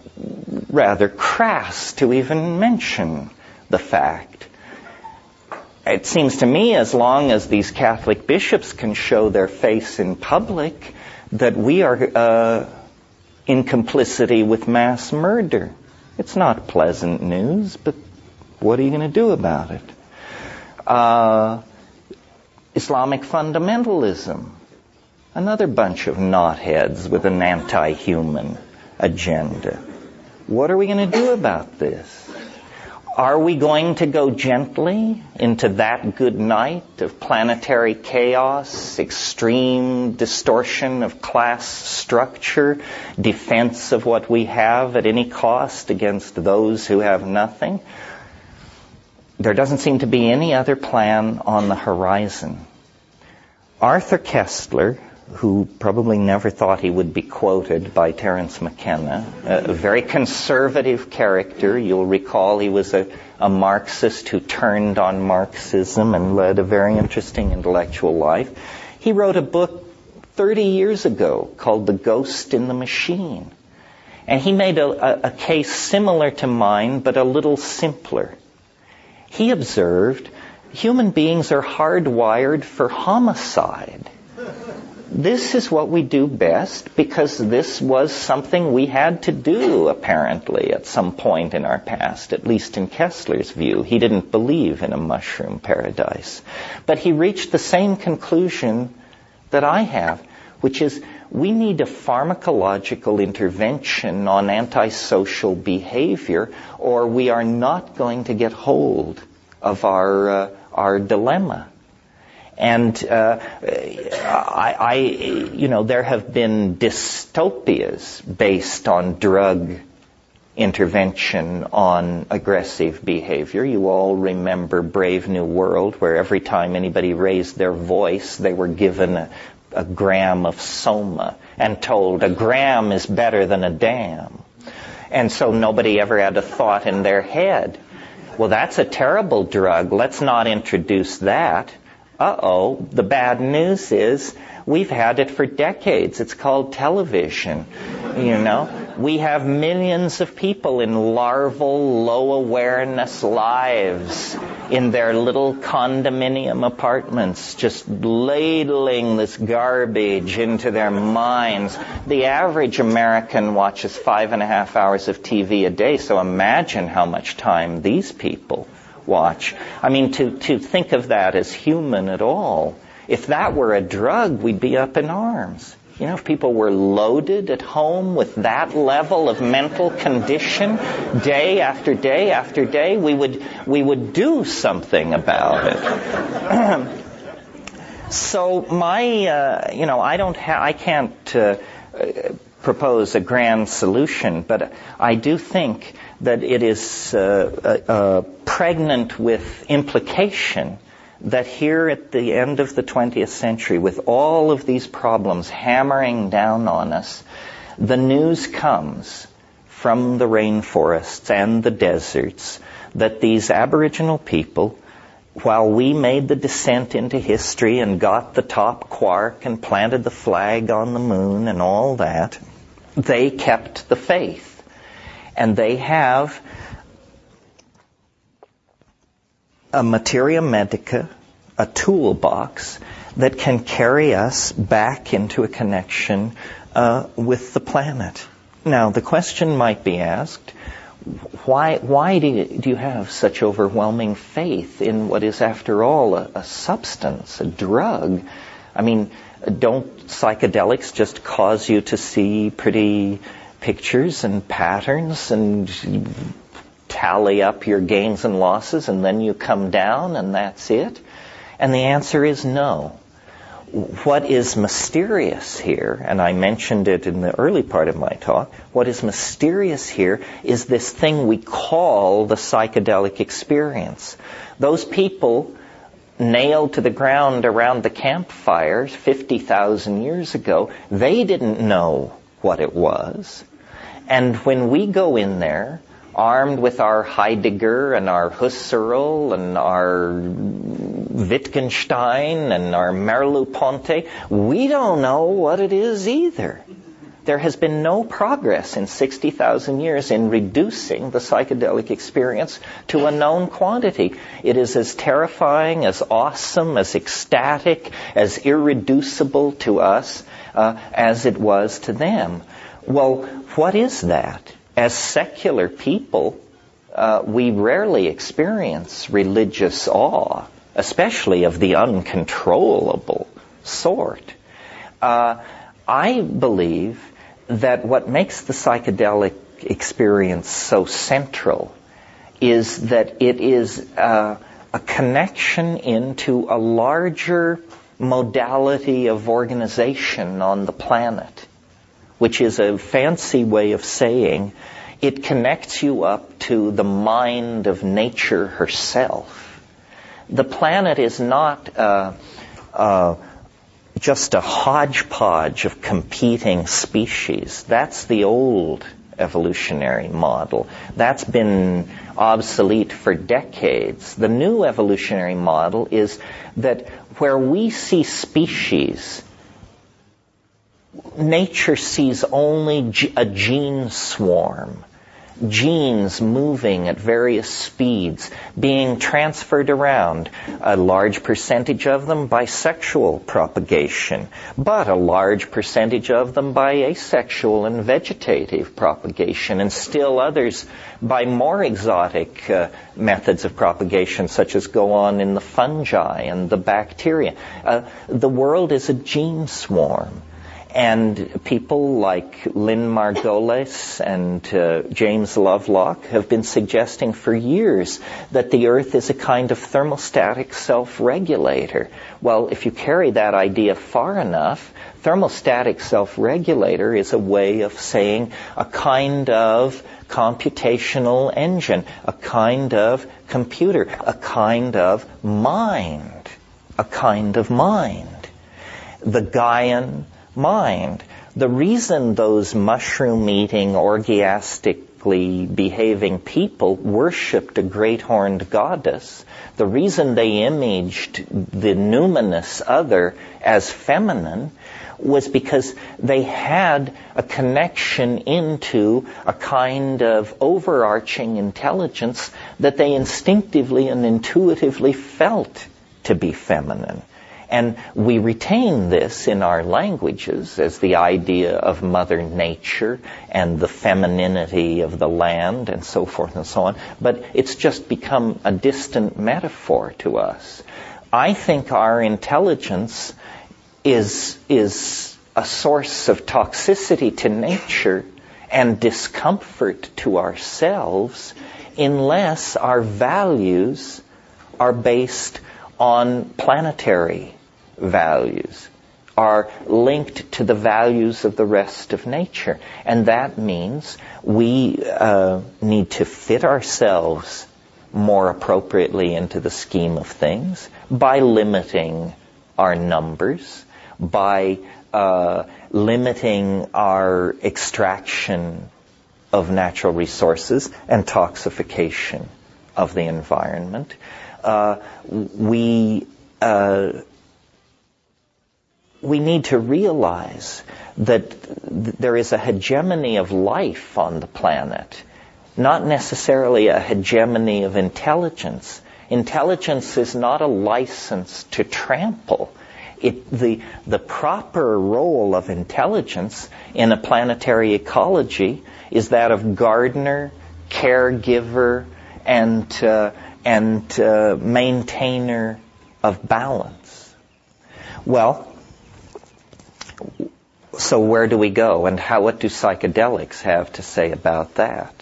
rather crass to even mention the fact. It seems to me as long as these Catholic bishops can show their face in public that we are uh, in complicity with mass murder. It's not pleasant news, but what are you going to do about it? Uh, Islamic fundamentalism. Another bunch of knotheads with an anti-human agenda. What are we going to do about this? Are we going to go gently into that good night of planetary chaos, extreme distortion of class structure, defense of what we have at any cost against those who have nothing? there doesn't seem to be any other plan on the horizon. Arthur Koestler, who probably never thought he would be quoted by Terence McKenna, a very conservative character. You'll recall he was a, a Marxist who turned on Marxism and led a very interesting intellectual life. He wrote a book 30 years ago called The Ghost in the Machine. And he made a, a, a case similar to mine, but a little simpler he observed human beings are hardwired for homicide. This is what we do best because this was something we had to do, apparently, at some point in our past, at least in Koestler's view. He didn't believe in a mushroom paradise. But he reached the same conclusion that I have. which is we need a pharmacological intervention on antisocial behavior, or we are not going to get hold of our uh, our dilemma. And uh, I, I, you know, there have been dystopias based on drug intervention on aggressive behavior. You all remember Brave New World, where every time anybody raised their voice, they were given a, a gram of soma and told a gram is better than a damn. And so nobody ever had a thought in their head. Well, that's a terrible drug. Let's not introduce that. Uh-oh, the bad news is we've had it for decades. It's called television. You know, we have millions of people in larval, low awareness lives in their little condominium apartments, just ladling this garbage into their minds. The average American watches five and a half hours of TV a day, so imagine how much time these people watch. I mean, to, to think of that as human at all, if that were a drug, we'd be up in arms. You know, if people were loaded at home with that level of mental condition day after day after day, we would, we would do something about it. so my, uh, you know, I don't have, I can't uh, propose a grand solution, but I do think that it is uh, uh, uh pregnant with implication that here at the end of the 20th century, with all of these problems hammering down on us, the news comes from the rainforests and the deserts that these Aboriginal people, while we made the descent into history and got the top quark and planted the flag on the moon and all that, they kept the faith. And they have a materia medica, a toolbox that can carry us back into a connection uh, with the planet. Now, the question might be asked, why, why do, you, do you have such overwhelming faith in what is, after all, a, a substance, a drug? I mean, don't psychedelics just cause you to see pretty pictures and patterns and tally up your gains and losses and then you come down and that's it? And the answer is no. What is mysterious here, and I mentioned it in the early part of my talk, what is mysterious here is this thing we call the psychedelic experience. Those people nailed to the ground around the campfires 50,000 years ago, they didn't know what it was. And when we go in there, armed with our Heidegger and our Husserl and our Wittgenstein and our Merleau-Ponty, we don't know what it is either. There has been no progress in 60,000 years in reducing the psychedelic experience to a known quantity. It is as terrifying, as awesome, as ecstatic, as irreducible to us uh, as it was to them. Well, what is that? as secular people, uh, we rarely experience religious awe, especially of the uncontrollable sort. Uh, I believe that what makes the psychedelic experience so central is that it is uh, a connection into a larger modality of organization on the planet which is a fancy way of saying it connects you up to the mind of nature herself. The planet is not uh, uh, just a hodgepodge of competing species. That's the old evolutionary model. That's been obsolete for decades. The new evolutionary model is that where we see species nature sees only a gene swarm, genes moving at various speeds, being transferred around, a large percentage of them by sexual propagation, but a large percentage of them by asexual and vegetative propagation, and still others by more exotic uh, methods of propagation, such as go on in the fungi and the bacteria. Uh, the world is a gene swarm. And people like Lynn Margulis and uh, James Lovelock have been suggesting for years that the Earth is a kind of thermostatic self-regulator. Well, if you carry that idea far enough, thermostatic self-regulator is a way of saying a kind of computational engine, a kind of computer, a kind of mind, a kind of mind. The Gaian mind. The reason those mushroom eating, orgiastically behaving people worshipped a great horned goddess, the reason they imaged the numinous other as feminine was because they had a connection into a kind of overarching intelligence that they instinctively and intuitively felt to be feminine. And we retain this in our languages as the idea of Mother Nature and the femininity of the land and so forth and so on. But it's just become a distant metaphor to us. I think our intelligence is, is a source of toxicity to nature and discomfort to ourselves unless our values are based on planetary values are linked to the values of the rest of nature. And that means we uh, need to fit ourselves more appropriately into the scheme of things by limiting our numbers, by uh, limiting our extraction of natural resources and toxification of the environment. Uh, we uh, we need to realize that there is a hegemony of life on the planet, not necessarily a hegemony of intelligence. Intelligence is not a license to trample. It, the, the proper role of intelligence in a planetary ecology is that of gardener, caregiver, and, uh, and uh, maintainer of balance. Well, so where do we go, and how? What do psychedelics have to say about that?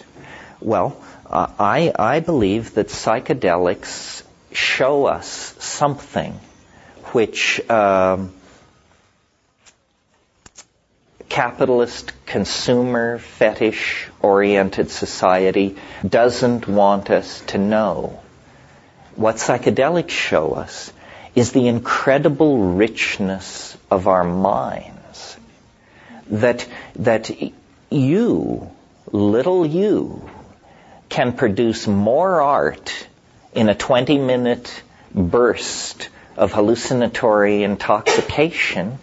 Well, uh, I I believe that psychedelics show us something which um, capitalist, consumer, fetish oriented society doesn't want us to know. What psychedelics show us is the incredible richness of our minds. That, that you, little you, can produce more art in a 20 minute burst of hallucinatory intoxication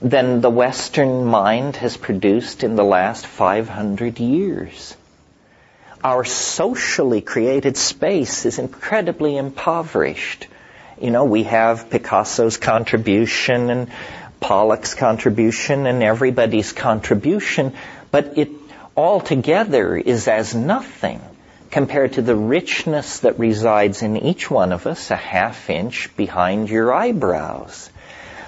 than the Western mind has produced in the last 500 years. Our socially created space is incredibly impoverished. You know, we have Picasso's contribution and Pollock's contribution and everybody's contribution, but it altogether is as nothing compared to the richness that resides in each one of us a half inch behind your eyebrows.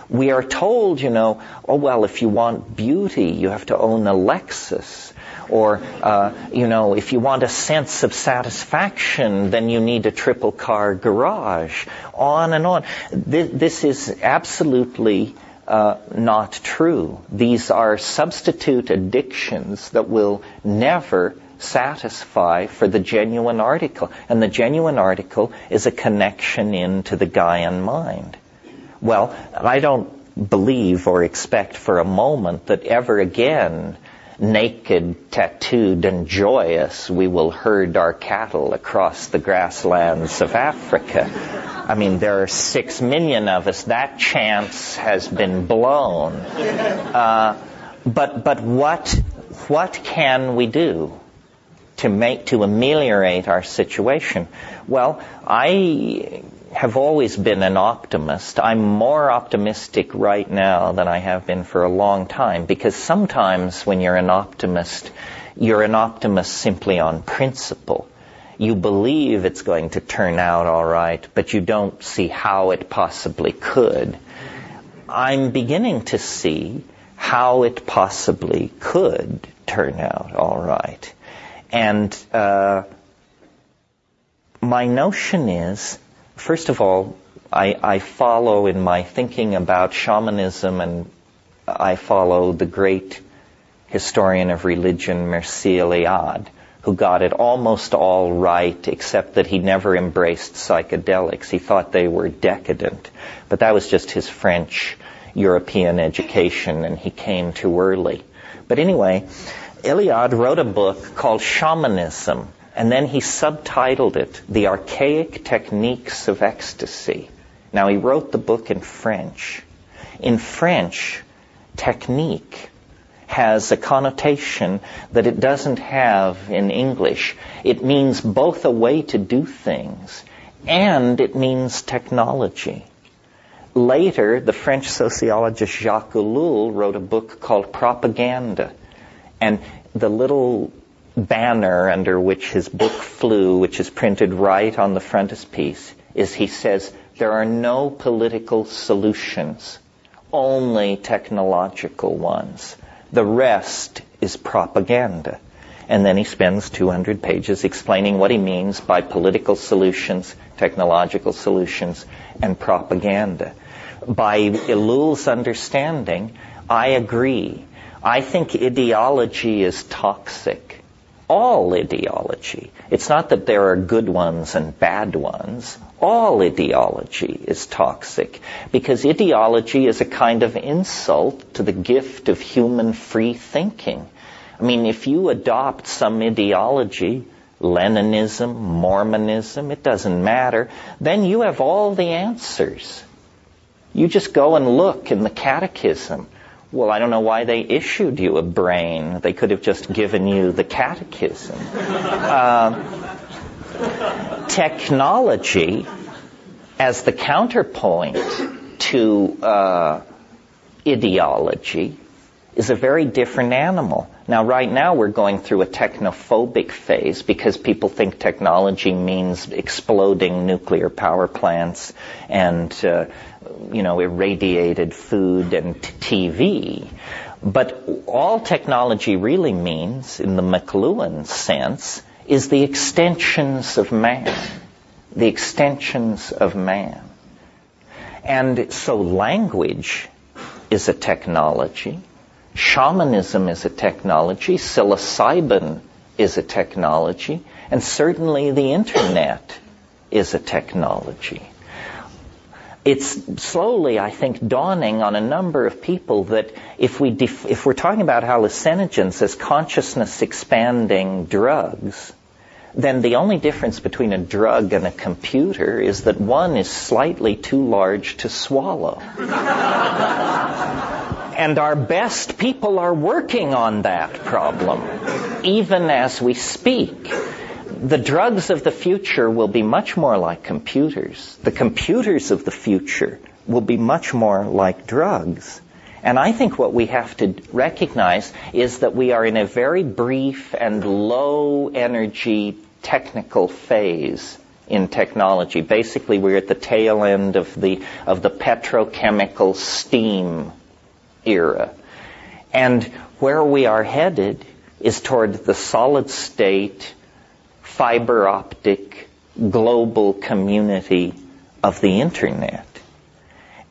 We are told, you know, oh well, if you want beauty, you have to own a Lexus. Or, uh, you know, if you want a sense of satisfaction, then you need a triple car garage. On and on. This, this is absolutely uh, not true. These are substitute addictions that will never satisfy for the genuine article. And the genuine article is a connection into the Gaian mind. Well, I don't believe or expect for a moment that ever again naked, tattooed, and joyous, we will herd our cattle across the grasslands of Africa. I mean, there are six million of us. That chance has been blown. Uh, but but what what can we do to make to ameliorate our situation? Well, I have always been an optimist. I'm more optimistic right now than I have been for a long time because sometimes when you're an optimist, you're an optimist simply on principle. You believe it's going to turn out all right, but you don't see how it possibly could. I'm beginning to see how it possibly could turn out all right. And uh, my notion is, first of all, I, I, follow in my thinking about shamanism, and I follow the great historian of religion, Mircea Eliade, who got it almost all right, except that he never embraced psychedelics. He thought they were decadent. But that was just his French European education, and he came too early. But anyway, Eliade wrote a book called Shamanism, and then he subtitled it The Archaic Techniques of Ecstasy. Now, he wrote the book in French. In French, technique has a connotation that it doesn't have in English. It means both a way to do things and it means technology. Later, the French sociologist Jacques Ellul wrote a book called Propaganda. And the little banner under which his book flew, which is printed right on the frontispiece, is he says, there are no political solutions, only technological ones. The rest is propaganda. And then he spends 200 pages explaining what he means by political solutions, technological solutions, and propaganda. By Ellul's understanding, I agree. I think ideology is toxic. All ideology. It's not that there are good ones and bad ones all ideology is toxic because ideology is a kind of insult to the gift of human free thinking. I mean, if you adopt some ideology, Leninism, Mormonism, it doesn't matter, then you have all the answers. You just go and look in the catechism. Well, I don't know why they issued you a brain. They could have just given you the catechism. Uh, technology as the counterpoint to uh, ideology is a very different animal. Now, right now, we're going through a technophobic phase because people think technology means exploding nuclear power plants and, uh, you know, irradiated food and TV. But all technology really means, in the McLuhan sense, is the extensions of man. The extensions of man. And so language is a technology. Shamanism is a technology. Psilocybin is a technology. And certainly the internet is a technology. It's slowly, I think, dawning on a number of people that if we def- if we're talking about hallucinogens as consciousness expanding drugs, then the only difference between a drug and a computer is that one is slightly too large to swallow. and our best people are working on that problem, even as we speak. The drugs of the future will be much more like computers. The computers of the future will be much more like drugs. And I think what we have to recognize is that we are in a very brief and low energy technical phase in technology. Basically, we're at the tail end of the, of the petrochemical steam era. And where we are headed is toward the solid state, fiber optic, global community of the internet.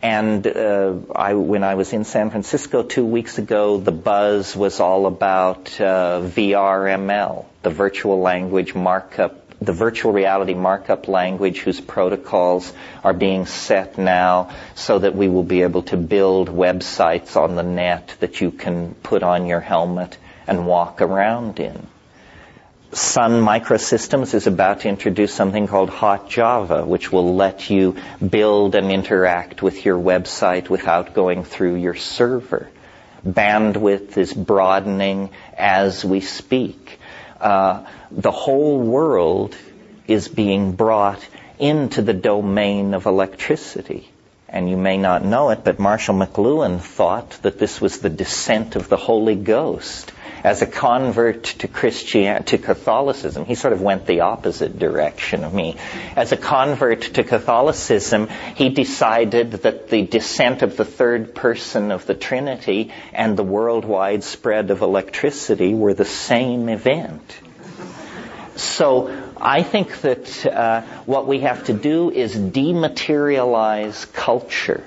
And uh, I, when I was in San Francisco two weeks ago, the buzz was all about uh, VRML, the virtual language markup, the virtual reality markup language whose protocols are being set now so that we will be able to build websites on the net that you can put on your helmet and walk around in. Sun Microsystems is about to introduce something called Hot Java, which will let you build and interact with your website without going through your server. Bandwidth is broadening as we speak. Uh, the whole world is being brought into the domain of electricity. And you may not know it, but Marshall McLuhan thought that this was the descent of the Holy Ghost As a convert to Christian to Catholicism, he sort of went the opposite direction of me. As a convert to Catholicism, he decided that the descent of the third person of the Trinity and the worldwide spread of electricity were the same event. So I think that uh, what we have to do is dematerialize culture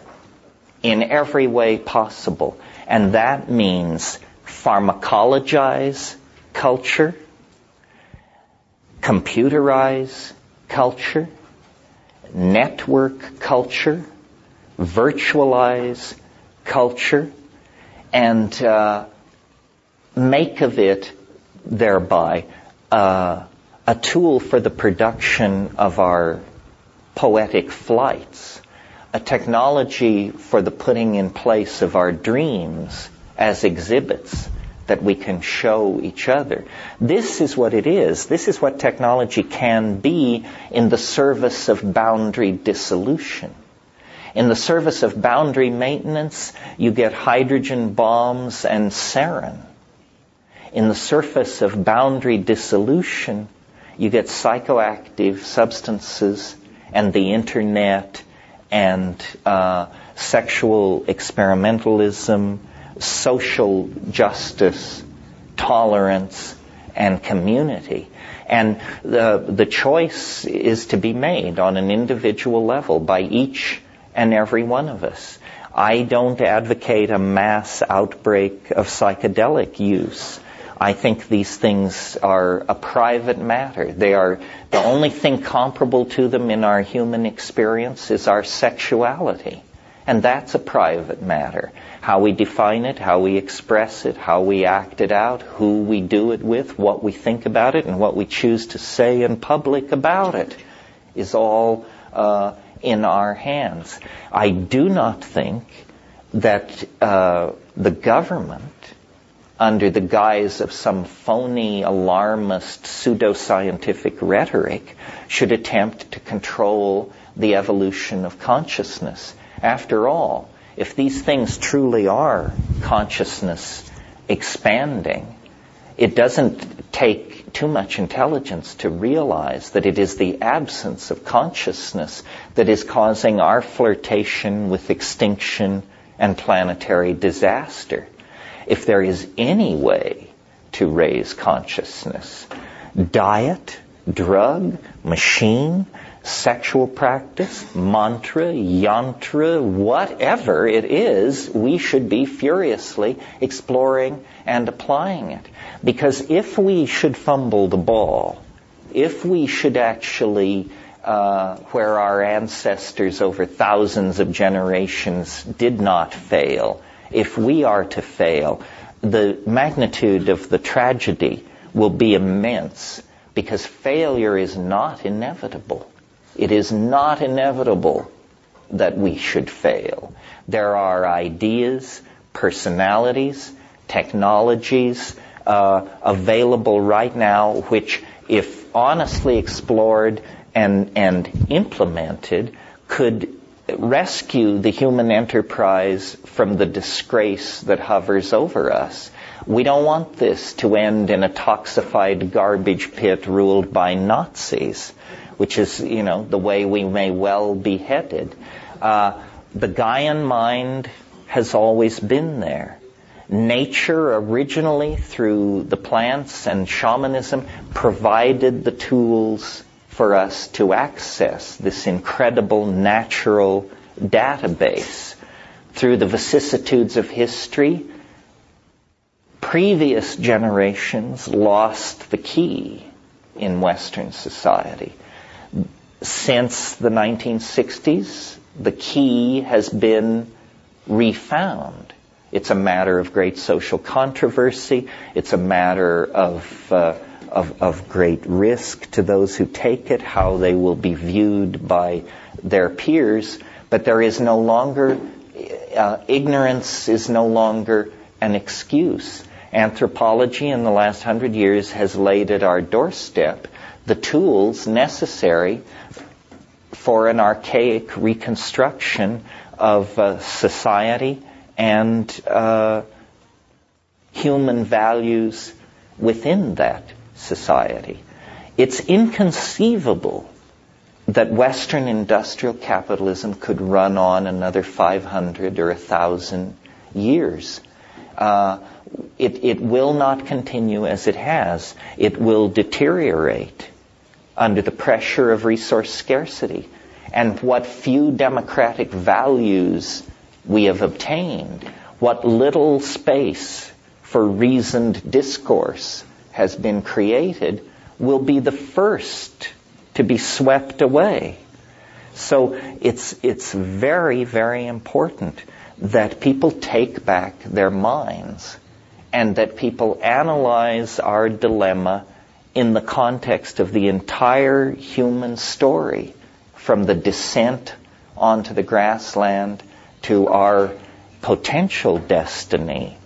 in every way possible. And that means pharmacologize culture, computerize culture, network culture, virtualize culture, and uh, make of it thereby uh, a tool for the production of our poetic flights, a technology for the putting in place of our dreams as exhibits that we can show each other. This is what it is. This is what technology can be in the service of boundary dissolution. In the service of boundary maintenance, you get hydrogen bombs and sarin. In the surface of boundary dissolution, you get psychoactive substances and the internet and uh, sexual experimentalism, social justice, tolerance, and community. And the, the choice is to be made on an individual level by each and every one of us. I don't advocate a mass outbreak of psychedelic use. I think these things are a private matter. They are the only thing comparable to them in our human experience is our sexuality. And that's a private matter. How we define it, how we express it, how we act it out, who we do it with, what we think about it, and what we choose to say in public about it is all uh, in our hands. I do not think that uh, the government under the guise of some phony, alarmist, pseudoscientific rhetoric, should attempt to control the evolution of consciousness. After all, if these things truly are consciousness expanding, it doesn't take too much intelligence to realize that it is the absence of consciousness that is causing our flirtation with extinction and planetary disaster. If there is any way to raise consciousness, diet, drug, machine, sexual practice, mantra, yantra, whatever it is, we should be furiously exploring and applying it. Because if we should fumble the ball, if we should actually, uh, where our ancestors over thousands of generations did not fail, if we are to fail, the magnitude of the tragedy will be immense because failure is not inevitable. It is not inevitable that we should fail. There are ideas, personalities, technologies uh, available right now which, if honestly explored and, and implemented, could rescue the human enterprise from the disgrace that hovers over us. We don't want this to end in a toxified garbage pit ruled by Nazis, which is, you know, the way we may well be headed. Uh, the Gaian mind has always been there. Nature originally, through the plants and shamanism, provided the tools for us to access this incredible natural database through the vicissitudes of history. Previous generations lost the key in Western society. Since the 1960s, the key has been refound. It's a matter of great social controversy. It's a matter of uh, of, of great risk to those who take it, how they will be viewed by their peers, but there is no longer, uh, ignorance is no longer an excuse. Anthropology in the last hundred years has laid at our doorstep the tools necessary for an archaic reconstruction of uh, society and uh, human values within that society. It's inconceivable that Western industrial capitalism could run on another 500 or 1,000 years. Uh, it, it will not continue as it has. It will deteriorate under the pressure of resource scarcity. And what few democratic values we have obtained, what little space for reasoned discourse has been created, will be the first to be swept away. So it's, it's very, very important that people take back their minds and that people analyze our dilemma in the context of the entire human story, from the descent onto the grassland to our potential destiny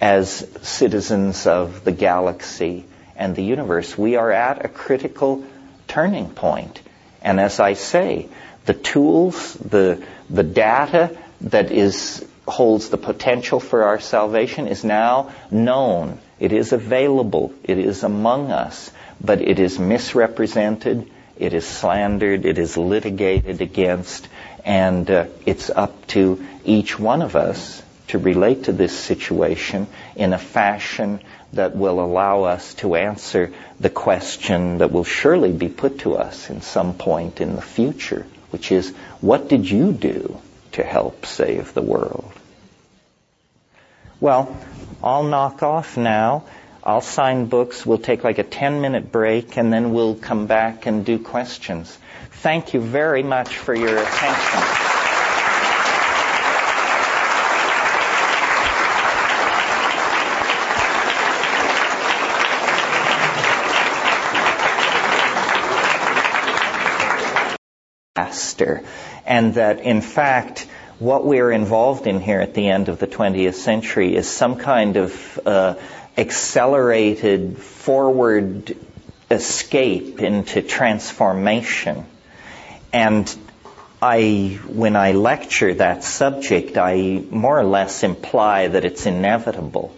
as citizens of the galaxy and the universe. We are at a critical turning point. And as I say, the tools, the, the data that is, holds the potential for our salvation is now known. It is available. It is among us. But it is misrepresented. It is slandered. It is litigated against. And uh, it's up to each one of us to relate to this situation in a fashion that will allow us to answer the question that will surely be put to us in some point in the future, which is, what did you do to help save the world? Well, I'll knock off now. I'll sign books. We'll take like a 10 minute break and then we'll come back and do questions. Thank you very much for your attention. And that in fact, what we're involved in here at the end of the 20th century is some kind of uh, accelerated forward escape into transformation. And I, when I lecture that subject, I more or less imply that it's inevitable.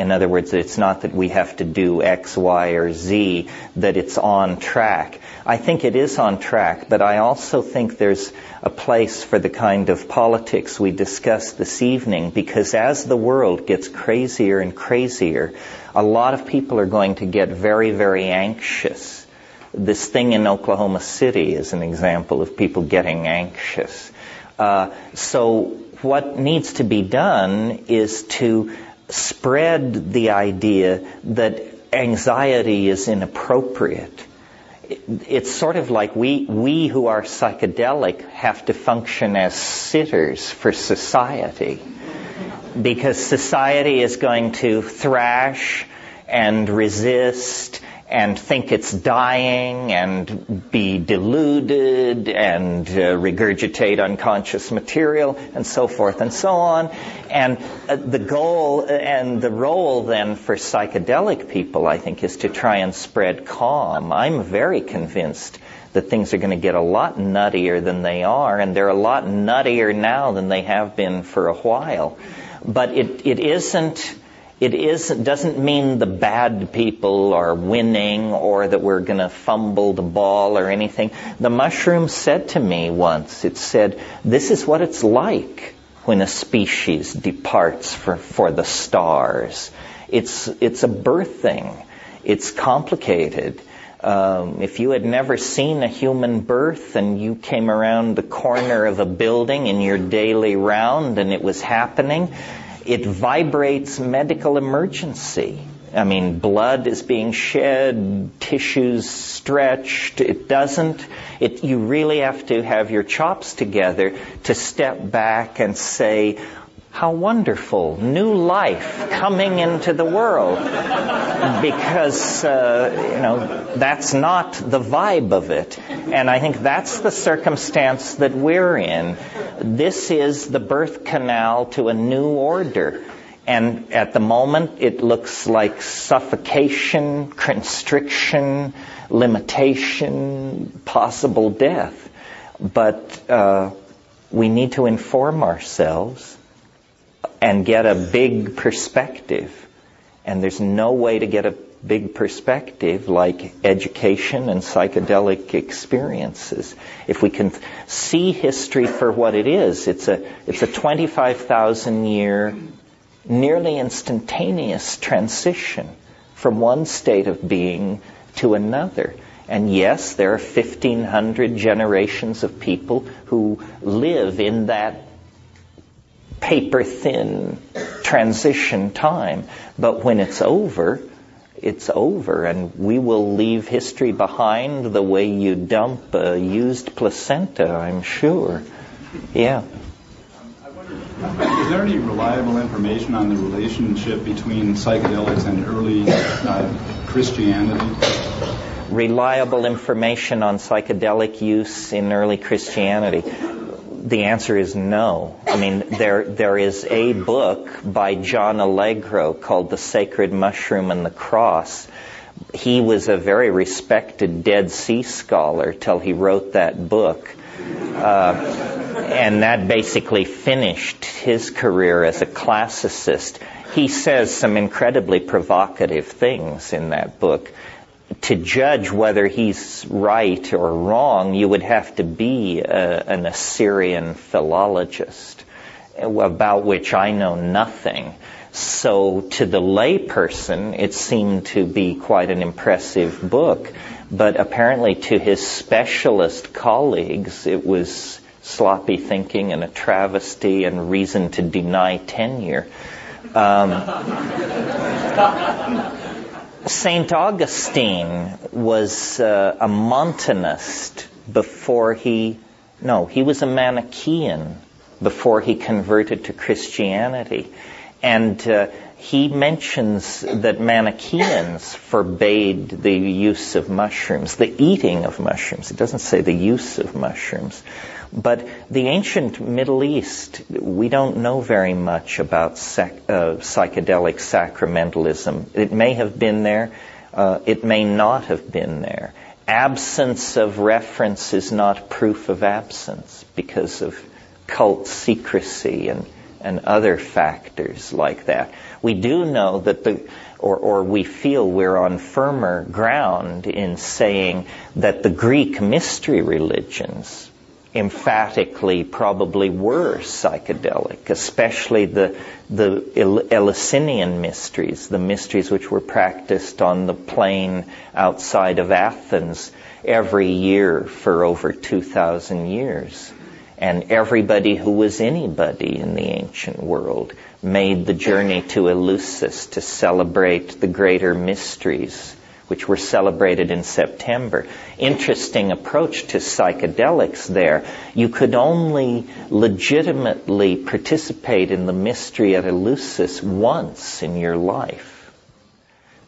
In other words, it's not that we have to do X, Y, or Z, that it's on track. I think it is on track, but I also think there's a place for the kind of politics we discussed this evening because as the world gets crazier and crazier, a lot of people are going to get very, very anxious. This thing in Oklahoma City is an example of people getting anxious. Uh, so what needs to be done is to spread the idea that anxiety is inappropriate. It's sort of like we, we who are psychedelic have to function as sitters for society. Because society is going to thrash and resist and think it's dying and be deluded and uh, regurgitate unconscious material and so forth and so on. And uh, the goal and the role then for psychedelic people, I think, is to try and spread calm. I'm very convinced that things are going to get a lot nuttier than they are, and they're a lot nuttier now than they have been for a while. But it, it isn't it is, doesn't mean the bad people are winning or that we're going to fumble the ball or anything. The mushroom said to me once, it said, this is what it's like when a species departs for, for the stars. It's, it's a birthing. It's complicated. Um, if you had never seen a human birth and you came around the corner of a building in your daily round and it was happening, it vibrates medical emergency. I mean, blood is being shed, tissues stretched. It doesn't. It, you really have to have your chops together to step back and say, how wonderful, new life coming into the world. Because, uh, you know, that's not the vibe of it. And I think that's the circumstance that we're in. This is the birth canal to a new order. And at the moment, it looks like suffocation, constriction, limitation, possible death. But uh, we need to inform ourselves and get a big perspective And there's no way to get a big perspective like education and psychedelic experiences. If we can see history for what it is, it's a, it's a 25,000 year, nearly instantaneous transition from one state of being to another. And yes, there are 1500 generations of people who live in that paper thin transition time. But when it's over, it's over and we will leave history behind the way you dump a used placenta, I'm sure. Yeah. Is there any reliable information on the relationship between psychedelics and early uh, Christianity? Reliable information on psychedelic use in early Christianity the answer is no. I mean, there there is a book by John Allegro called The Sacred Mushroom and the Cross. He was a very respected Dead Sea scholar till he wrote that book. Uh, and that basically finished his career as a classicist. He says some incredibly provocative things in that book to judge whether he's right or wrong, you would have to be a, an Assyrian philologist, about which I know nothing. So to the layperson, it seemed to be quite an impressive book, but apparently to his specialist colleagues, it was sloppy thinking and a travesty and reason to deny tenure. Um, St. Augustine was uh, a Montanist before he, no, he was a Manichaean before he converted to Christianity. And uh, he mentions that Manichaeans forbade the use of mushrooms, the eating of mushrooms. It doesn't say the use of mushrooms. But the ancient Middle East, we don't know very much about uh, psychedelic sacramentalism. It may have been there, uh, it may not have been there. Absence of reference is not proof of absence because of cult secrecy and, and other factors like that. We do know that the, or, or we feel we're on firmer ground in saying that the Greek mystery religions emphatically probably were psychedelic, especially the the Eleusinian mysteries, the mysteries which were practiced on the plain outside of Athens every year for over 2,000 years. And everybody who was anybody in the ancient world made the journey to Eleusis to celebrate the greater mysteries which were celebrated in September. Interesting approach to psychedelics there. You could only legitimately participate in the mystery at Eleusis once in your life.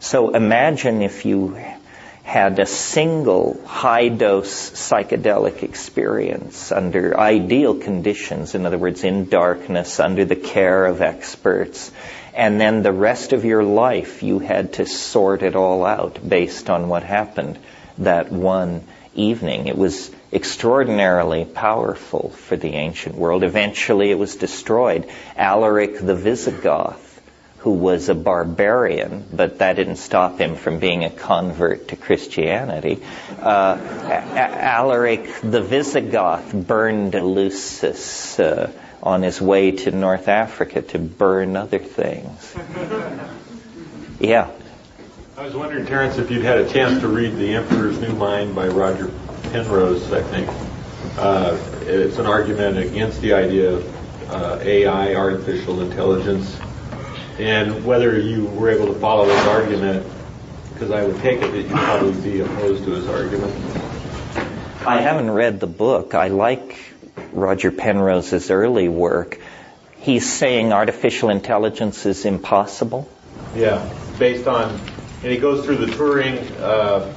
So imagine if you had a single high dose psychedelic experience under ideal conditions, in other words, in darkness, under the care of experts, and then the rest of your life you had to sort it all out based on what happened that one evening. It was extraordinarily powerful for the ancient world. Eventually it was destroyed. Alaric the Visigoth, who was a barbarian, but that didn't stop him from being a convert to Christianity. Uh, Alaric the Visigoth burned Eleusis. Uh, on his way to North Africa to burn other things. Yeah. I was wondering, Terence, if you'd had a chance to read The Emperor's New Mind by Roger Penrose, I think. Uh, it's an argument against the idea of uh, AI, artificial intelligence, and whether you were able to follow his argument, because I would take it that you'd probably be opposed to his argument. I haven't read the book. I like Roger Penrose's early work, he's saying artificial intelligence is impossible. Yeah, based on, and he goes through the Turing, uh,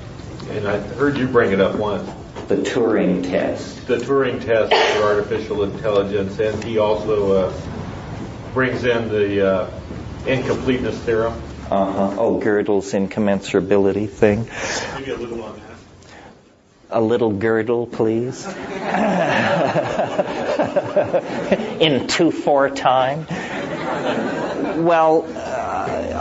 and I heard you bring it up once. The Turing test. The Turing test for artificial intelligence, and he also uh, brings in the uh, incompleteness theorem. Uh huh. Oh, Gödel's incommensurability thing. Maybe a little on that a little girdle, please? In 2-4 time? Well, uh,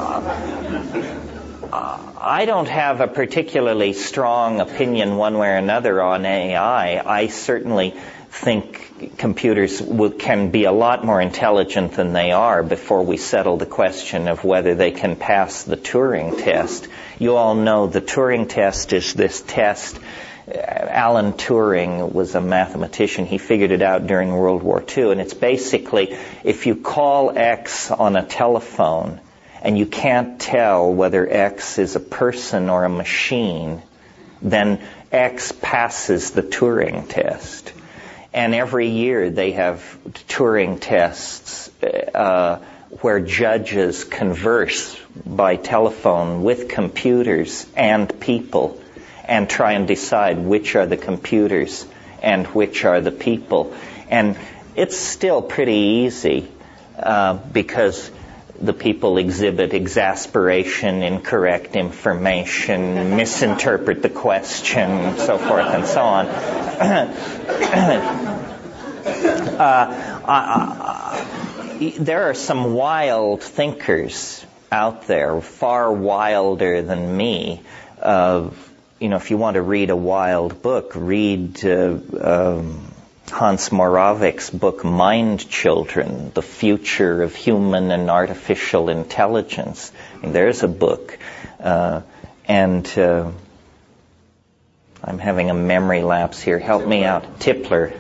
I don't have a particularly strong opinion one way or another on AI. I certainly think computers will, can be a lot more intelligent than they are before we settle the question of whether they can pass the Turing test. You all know the Turing test is this test. Alan Turing was a mathematician. He figured it out during World War II, and it's basically if you call X on a telephone and you can't tell whether X is a person or a machine, then X passes the Turing test. And every year they have Turing tests uh, where judges converse by telephone with computers and people and try and decide which are the computers and which are the people. And it's still pretty easy uh, because the people exhibit exasperation, incorrect information, misinterpret the question, so forth and so on. uh, uh, there are some wild thinkers out there, far wilder than me. Uh, you know, if you want to read a wild book, read uh, um, Hans Moravec's book Mind Children, The Future of Human and Artificial Intelligence. There's a book. Uh, and uh, I'm having a memory lapse here. Help me out. Tipler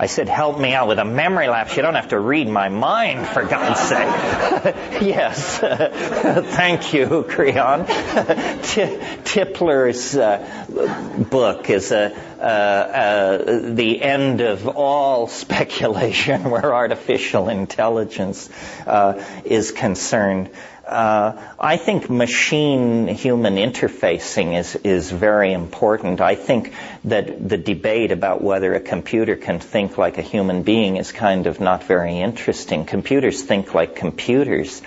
I said, help me out with a memory lapse. You don't have to read my mind, for God's sake. yes. Thank you, Creon. Tipler's uh, book is a, uh, uh, the end of all speculation where artificial intelligence uh, is concerned. Uh, I think machine human interfacing is, is very important. I think that the debate about whether a computer can think like a human being is kind of not very interesting. Computers think like computers.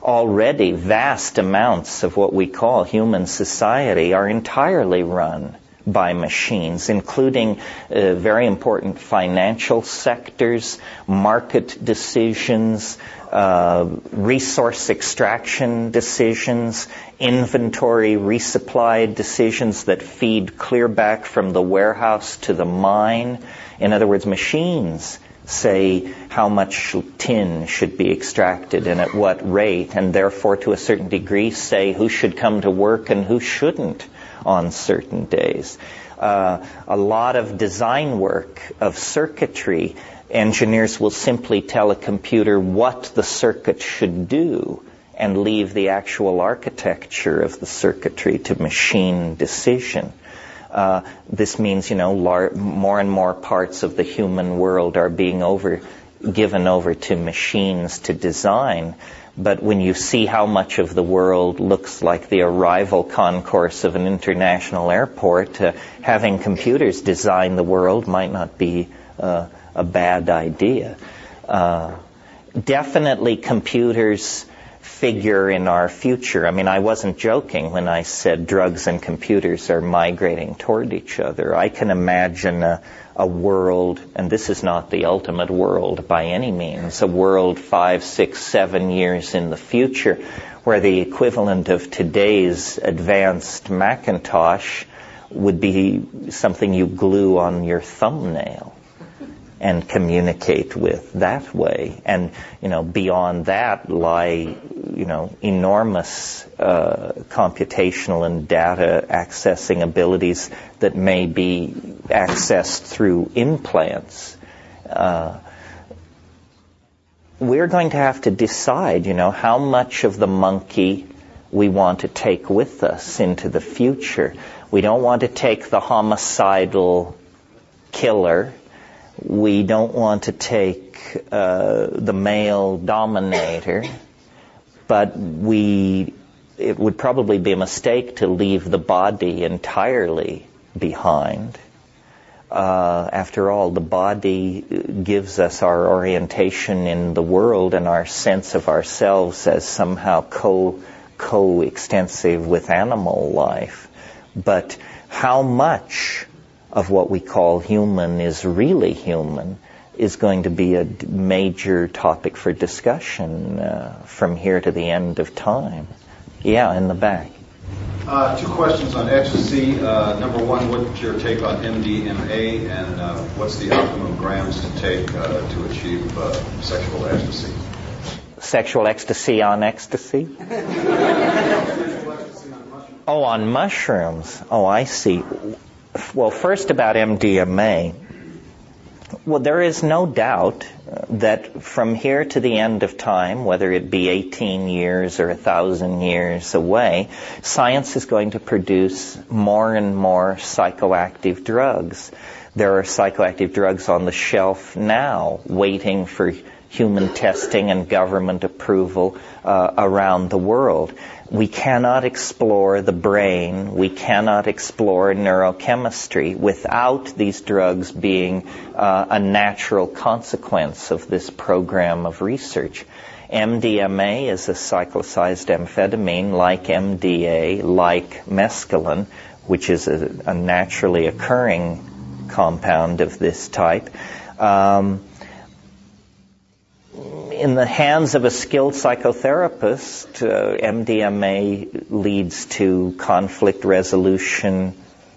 Already vast amounts of what we call human society are entirely run by machines, including uh, very important financial sectors, market decisions, uh, resource extraction decisions, inventory resupply decisions that feed clear back from the warehouse to the mine. In other words, machines say how much tin should be extracted and at what rate, and therefore to a certain degree say who should come to work and who shouldn't on certain days. Uh, a lot of design work of circuitry, engineers will simply tell a computer what the circuit should do and leave the actual architecture of the circuitry to machine decision. Uh, this means, you know, lar- more and more parts of the human world are being over, given over to machines to design. But when you see how much of the world looks like the arrival concourse of an international airport, uh, having computers design the world might not be uh, a bad idea. Uh, definitely computers figure in our future. I mean, I wasn't joking when I said drugs and computers are migrating toward each other. I can imagine a, a world, and this is not the ultimate world by any means, a world five, six, seven years in the future where the equivalent of today's advanced Macintosh would be something you glue on your thumbnail and communicate with that way. And, you know, beyond that lie, you know, enormous uh, computational and data accessing abilities that may be accessed through implants. Uh, we're going to have to decide, you know, how much of the monkey we want to take with us into the future. We don't want to take the homicidal killer we don't want to take uh, the male dominator, but we it would probably be a mistake to leave the body entirely behind. Uh, after all, the body gives us our orientation in the world and our sense of ourselves as somehow co co-extensive with animal life. But how much of what we call human is really human is going to be a major topic for discussion uh, from here to the end of time. Yeah, in the back. Uh, two questions on ecstasy. Uh, number one, what's your take on MDMA, and uh, what's the optimum grams to take uh, to achieve uh, sexual ecstasy? Sexual ecstasy on ecstasy? oh, on mushrooms. Oh, I see. Well, first about MDMA. Well, there is no doubt that from here to the end of time, whether it be 18 years or a thousand years away, science is going to produce more and more psychoactive drugs. There are psychoactive drugs on the shelf now waiting for human testing and government approval uh, around the world. We cannot explore the brain, we cannot explore neurochemistry without these drugs being uh, a natural consequence of this program of research. MDMA is a cyclicized amphetamine like MDA, like mescaline, which is a, a naturally occurring compound of this type. Um, in the hands of a skilled psychotherapist, uh, MDMA leads to conflict resolution,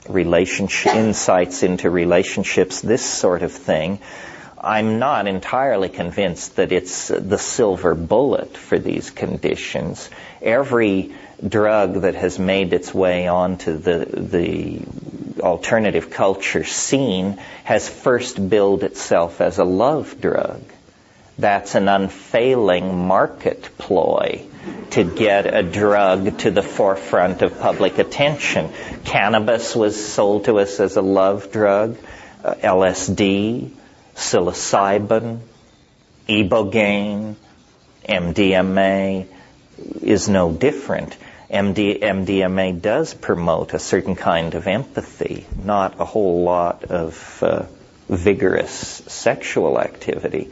relationship insights into relationships, this sort of thing. I'm not entirely convinced that it's the silver bullet for these conditions. Every drug that has made its way onto the the alternative culture scene has first billed itself as a love drug that's an unfailing market ploy to get a drug to the forefront of public attention. Cannabis was sold to us as a love drug, uh, LSD, psilocybin, ibogaine, MDMA is no different. MD, MDMA does promote a certain kind of empathy, not a whole lot of uh, vigorous sexual activity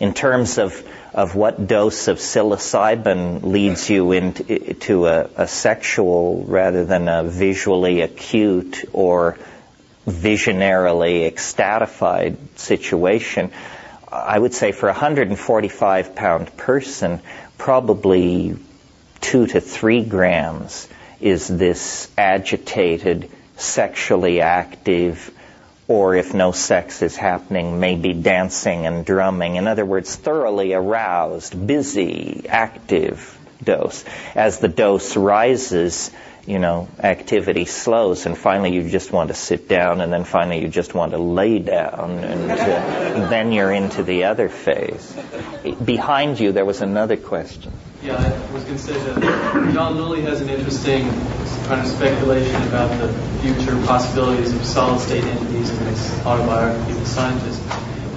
in terms of, of what dose of psilocybin leads you into a, a sexual rather than a visually acute or visionarily ecstatified situation, I would say for a 145 pound person, probably two to three grams is this agitated, sexually active, or if no sex is happening, maybe dancing and drumming. In other words, thoroughly aroused, busy, active dose. As the dose rises, you know, activity slows, and finally you just want to sit down, and then finally you just want to lay down, and uh, then you're into the other phase. Behind you, there was another question. Yeah, I was going to say that John Lilly has an interesting kind of speculation about the future possibilities of solid state entities in his autobiography, The Scientist.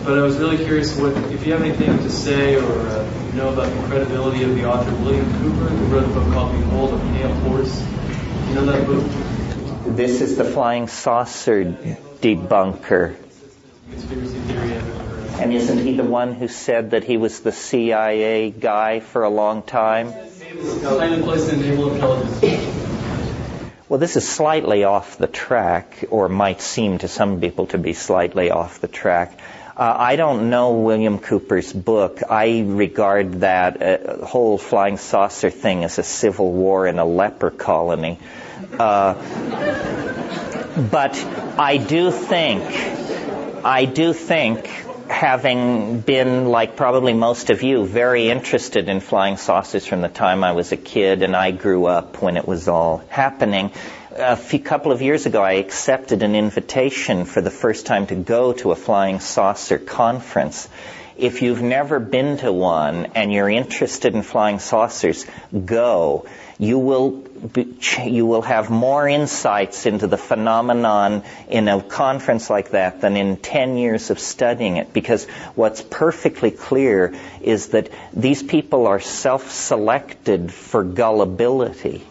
But I was really curious what if you have anything to say or uh, you know about the credibility of the author William Cooper, who wrote a book called Behold a Pale Horse. You know that book? This is the flying saucer debunker. Conspiracy theory and isn't he the one who said that he was the CIA guy for a long time? Well, this is slightly off the track, or might seem to some people to be slightly off the track. Uh, I don't know William Cooper's book. I regard that uh, whole flying saucer thing as a civil war in a leper colony. Uh, but I do think, I do think having been, like probably most of you, very interested in flying saucers from the time I was a kid and I grew up when it was all happening. A few couple of years ago, I accepted an invitation for the first time to go to a flying saucer conference. If you've never been to one and you're interested in flying saucers, go. You will you will have more insights into the phenomenon in a conference like that than in 10 years of studying it because what's perfectly clear is that these people are self-selected for gullibility.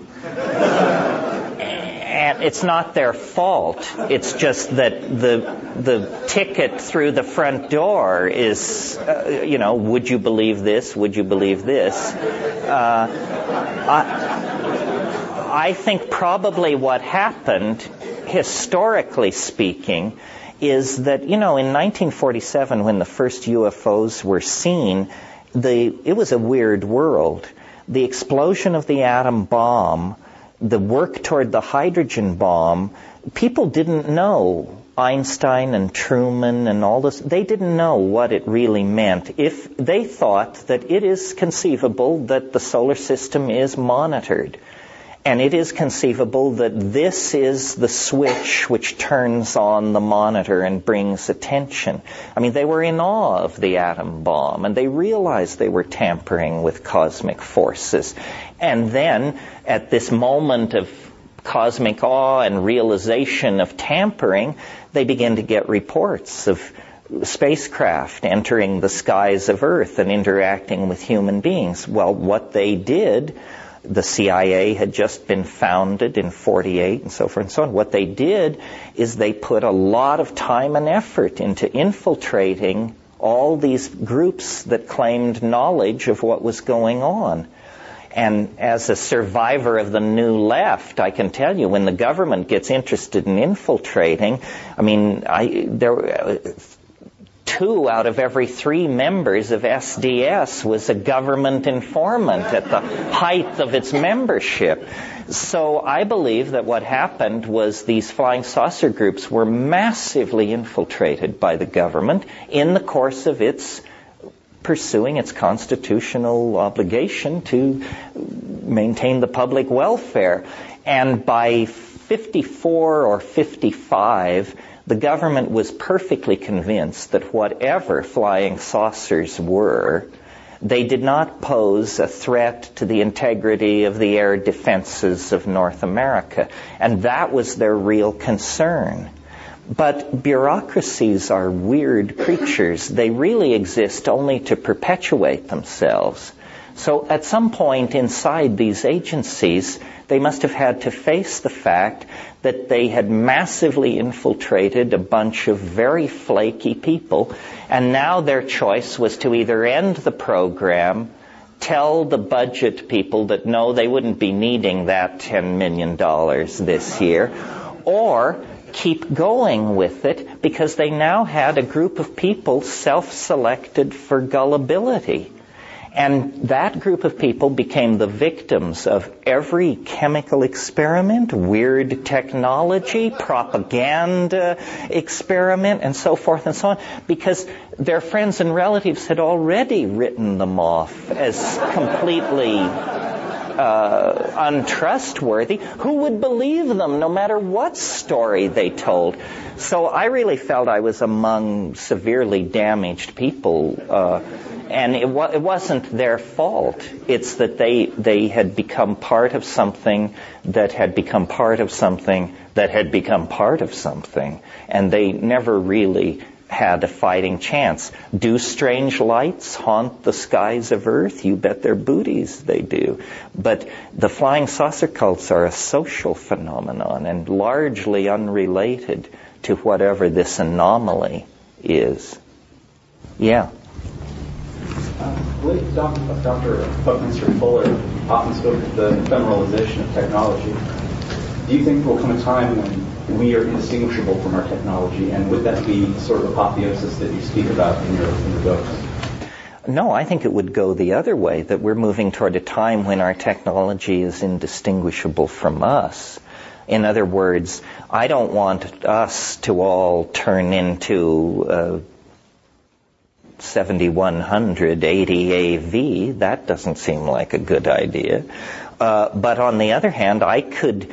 And it's not their fault. It's just that the the ticket through the front door is, uh, you know, would you believe this? Would you believe this? Uh, I, I think probably what happened, historically speaking, is that, you know, in 1947 when the first UFOs were seen, the, it was a weird world. the explosion of the atom bomb, the work toward the hydrogen bomb, people didn't know Einstein and Truman and all this, they didn't know what it really meant. If they thought that it is conceivable that the solar system is monitored, and it is conceivable that this is the switch which turns on the monitor and brings attention. I mean, they were in awe of the atom bomb and they realized they were tampering with cosmic forces. And then, at this moment of cosmic awe and realization of tampering, they begin to get reports of spacecraft entering the skies of Earth and interacting with human beings. Well, what they did the CIA had just been founded in 48 and so forth and so on. What they did is they put a lot of time and effort into infiltrating all these groups that claimed knowledge of what was going on. And as a survivor of the new left, I can tell you when the government gets interested in infiltrating, I mean, I, there, two out of every three members of SDS was a government informant at the height of its membership. So I believe that what happened was these flying saucer groups were massively infiltrated by the government in the course of its pursuing its constitutional obligation to maintain the public welfare. And by 54 or 55, the government was perfectly convinced that whatever flying saucers were, they did not pose a threat to the integrity of the air defenses of North America. And that was their real concern. But bureaucracies are weird creatures. They really exist only to perpetuate themselves. So at some point inside these agencies, they must have had to face the fact that they had massively infiltrated a bunch of very flaky people, and now their choice was to either end the program, tell the budget people that no, they wouldn't be needing that $10 million this year, or keep going with it because they now had a group of people self-selected for gullibility. And that group of people became the victims of every chemical experiment, weird technology, propaganda experiment, and so forth and so on, because their friends and relatives had already written them off as completely uh, untrustworthy. Who would believe them no matter what story they told? So I really felt I was among severely damaged people. Uh, and it, wa- it wasn't their fault. It's that they they had become part of something that had become part of something that had become part of something, and they never really had a fighting chance. Do strange lights haunt the skies of Earth? You bet their booties they do. But the flying saucer cults are a social phenomenon and largely unrelated to whatever this anomaly is. Yeah. Dr. Buckminster Fuller often spoke of the ephemeralization of technology. Do you think there will come a time when we are indistinguishable from our technology, and would that be sort of apotheosis that you speak about in your, in your books? No, I think it would go the other way, that we're moving toward a time when our technology is indistinguishable from us. In other words, I don't want us to all turn into uh, 7100 80 AV. That doesn't seem like a good idea. Uh, but on the other hand, I could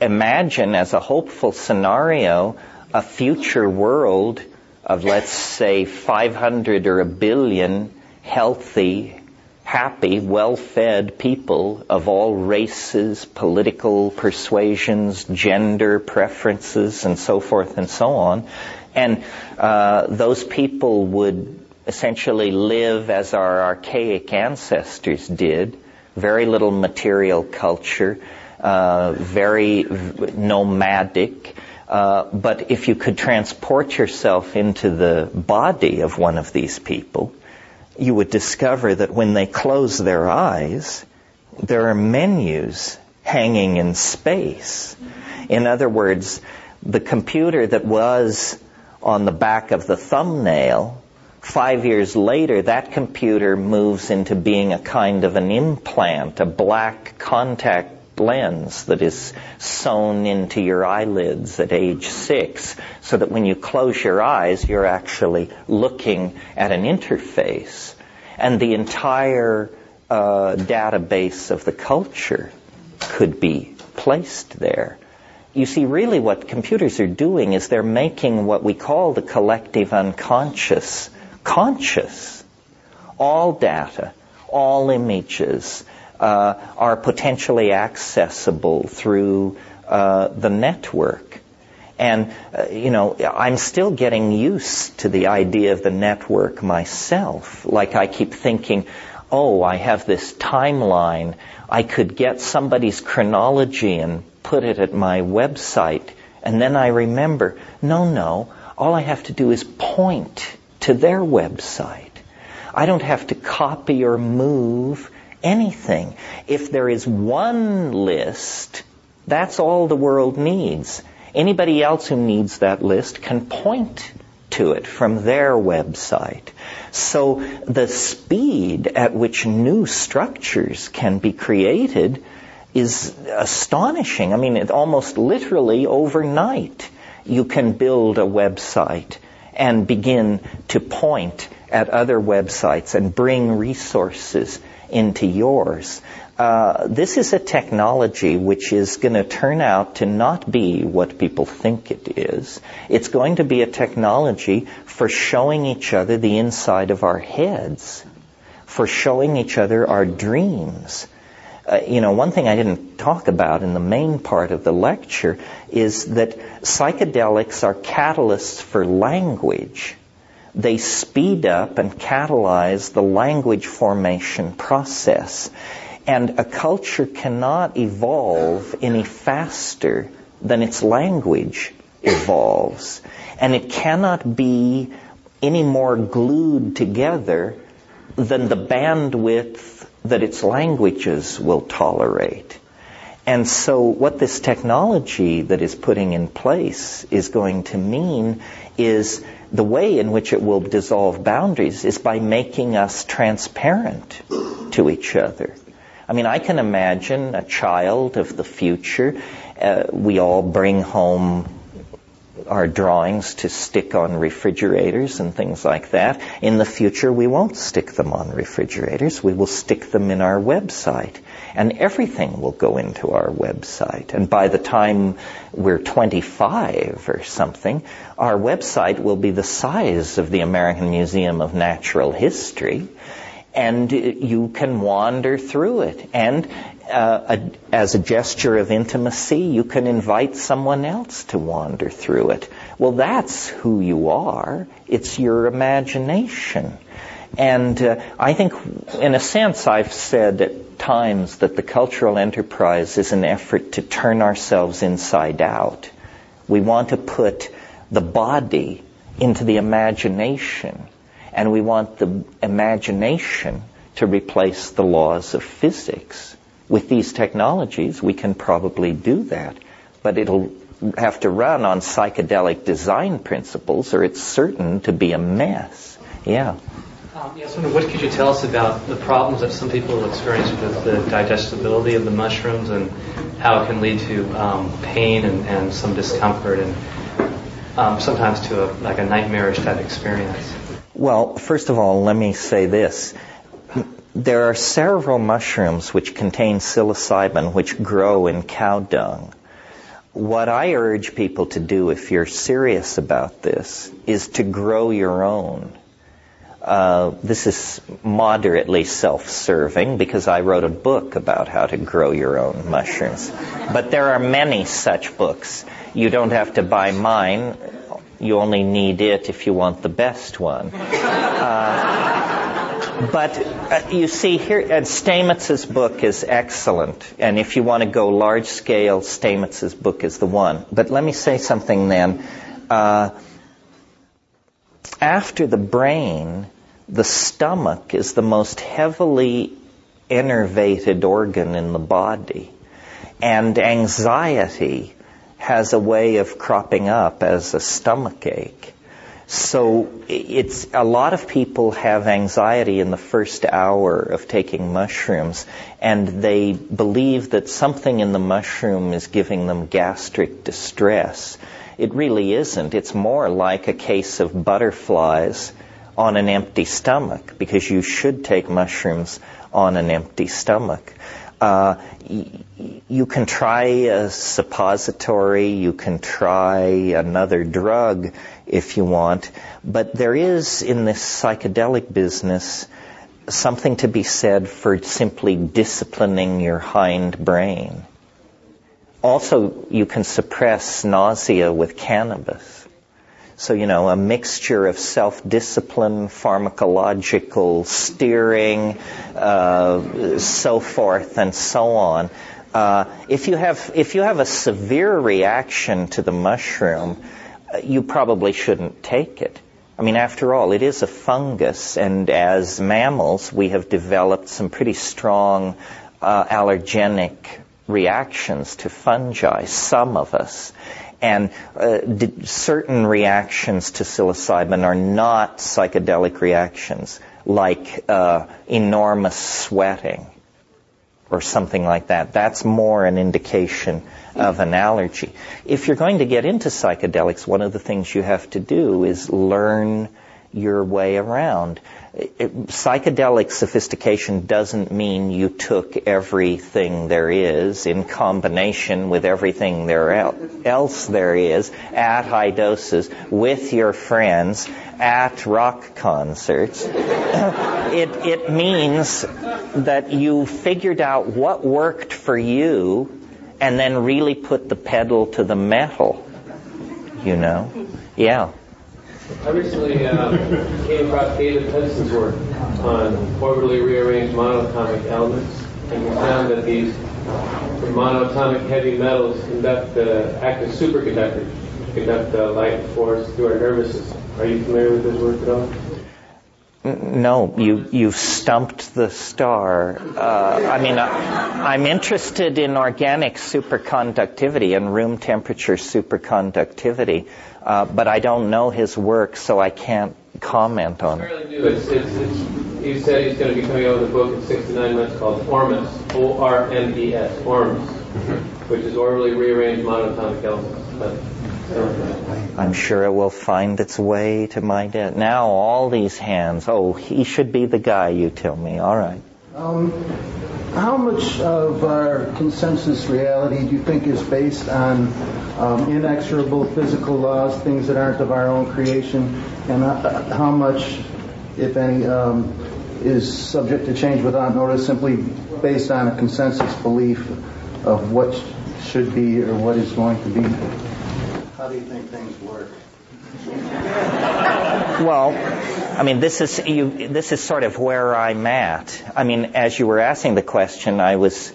imagine as a hopeful scenario a future world of, let's say, 500 or a billion healthy, happy, well-fed people of all races, political persuasions, gender preferences, and so forth and so on. And uh, those people would essentially live as our archaic ancestors did. Very little material culture, uh, very nomadic. Uh, but if you could transport yourself into the body of one of these people, you would discover that when they close their eyes, there are menus hanging in space. In other words, the computer that was on the back of the thumbnail Five years later, that computer moves into being a kind of an implant, a black contact lens that is sewn into your eyelids at age six, so that when you close your eyes, you're actually looking at an interface. And the entire uh, database of the culture could be placed there. You see, really what computers are doing is they're making what we call the collective unconscious conscious. All data, all images uh, are potentially accessible through uh, the network. And, uh, you know, I'm still getting used to the idea of the network myself. Like I keep thinking, oh, I have this timeline. I could get somebody's chronology and put it at my website. And then I remember, no, no, all I have to do is point to their website. I don't have to copy or move anything. If there is one list, that's all the world needs. Anybody else who needs that list can point to it from their website. So the speed at which new structures can be created is astonishing. I mean, it almost literally overnight you can build a website and begin to point at other websites and bring resources into yours. Uh, this is a technology which is going to turn out to not be what people think it is. It's going to be a technology for showing each other the inside of our heads, for showing each other our dreams, uh, you know, one thing I didn't talk about in the main part of the lecture is that psychedelics are catalysts for language. They speed up and catalyze the language formation process. And a culture cannot evolve any faster than its language evolves. And it cannot be any more glued together than the bandwidth that its languages will tolerate. And so what this technology that is putting in place is going to mean is the way in which it will dissolve boundaries is by making us transparent to each other. I mean, I can imagine a child of the future. Uh, we all bring home our drawings to stick on refrigerators and things like that. In the future, we won't stick them on refrigerators. We will stick them in our website. And everything will go into our website. And by the time we're 25 or something, our website will be the size of the American Museum of Natural History and you can wander through it. And uh, a, as a gesture of intimacy, you can invite someone else to wander through it. Well, that's who you are. It's your imagination. And uh, I think, in a sense, I've said at times that the cultural enterprise is an effort to turn ourselves inside out. We want to put the body into the imagination, and we want the imagination to replace the laws of physics. With these technologies, we can probably do that, but it'll have to run on psychedelic design principles or it's certain to be a mess. Yeah. Um, yes, what could you tell us about the problems that some people experience with the digestibility of the mushrooms and how it can lead to um, pain and, and, some discomfort and um, sometimes to a, like a nightmarish type experience? Well, first of all, let me say this there are several mushrooms which contain psilocybin which grow in cow dung. What I urge people to do if you're serious about this is to grow your own. Uh, this is moderately self-serving because I wrote a book about how to grow your own mushrooms. But there are many such books. You don't have to buy mine. You only need it if you want the best one. Uh, but uh, you see here, and Stamets's book is excellent. And if you want to go large scale, Stamets's book is the one. But let me say something then. Uh, after the brain, the stomach is the most heavily innervated organ in the body. And anxiety has a way of cropping up as a stomach ache. So it's a lot of people have anxiety in the first hour of taking mushrooms and they believe that something in the mushroom is giving them gastric distress. It really isn't. It's more like a case of butterflies on an empty stomach because you should take mushrooms on an empty stomach. Uh, you can try a suppository, you can try another drug if you want, but there is in this psychedelic business something to be said for simply disciplining your hind brain. Also, you can suppress nausea with cannabis. So, you know, a mixture of self-discipline, pharmacological steering, uh, so forth and so on. Uh, if you have if you have a severe reaction to the mushroom, you probably shouldn't take it. I mean, after all, it is a fungus, and as mammals, we have developed some pretty strong uh, allergenic reactions to fungi. Some of us, and uh, certain reactions to psilocybin are not psychedelic reactions, like uh, enormous sweating or something like that. That's more an indication of an allergy. If you're going to get into psychedelics, one of the things you have to do is learn your way around psychedelic sophistication doesn't mean you took everything there is in combination with everything there else there is at high doses with your friends at rock concerts. it, it means that you figured out what worked for you and then really put the pedal to the metal. You know? Yeah. I recently uh, came across David Hudson's work on orbitally rearranged monatomic elements, and we found that these monatomic heavy metals conduct uh, act as superconductors, conduct uh, light force through our nervous system. Are you familiar with his work at all? No, you you've stumped the star. Uh, I mean, I, I'm interested in organic superconductivity and room temperature superconductivity. Uh, but I don't know his work, so I can't comment on it. He said he's going to be coming out with a book in six to nine months called ORMUS, O-R-M-E-S, ORMUS, which is orbitally rearranged monatomic elements. I'm sure it will find its way to my desk. Now all these hands. Oh, he should be the guy, you tell me. All right. Um, how much of our consensus reality do you think is based on um, inexorable physical laws, things that aren't of our own creation, and uh, how much, if any, um, is subject to change without notice, simply based on a consensus belief of what should be or what is going to be? How do you think things work? Well, I mean, this is you, this is sort of where I'm at. I mean, as you were asking the question, I was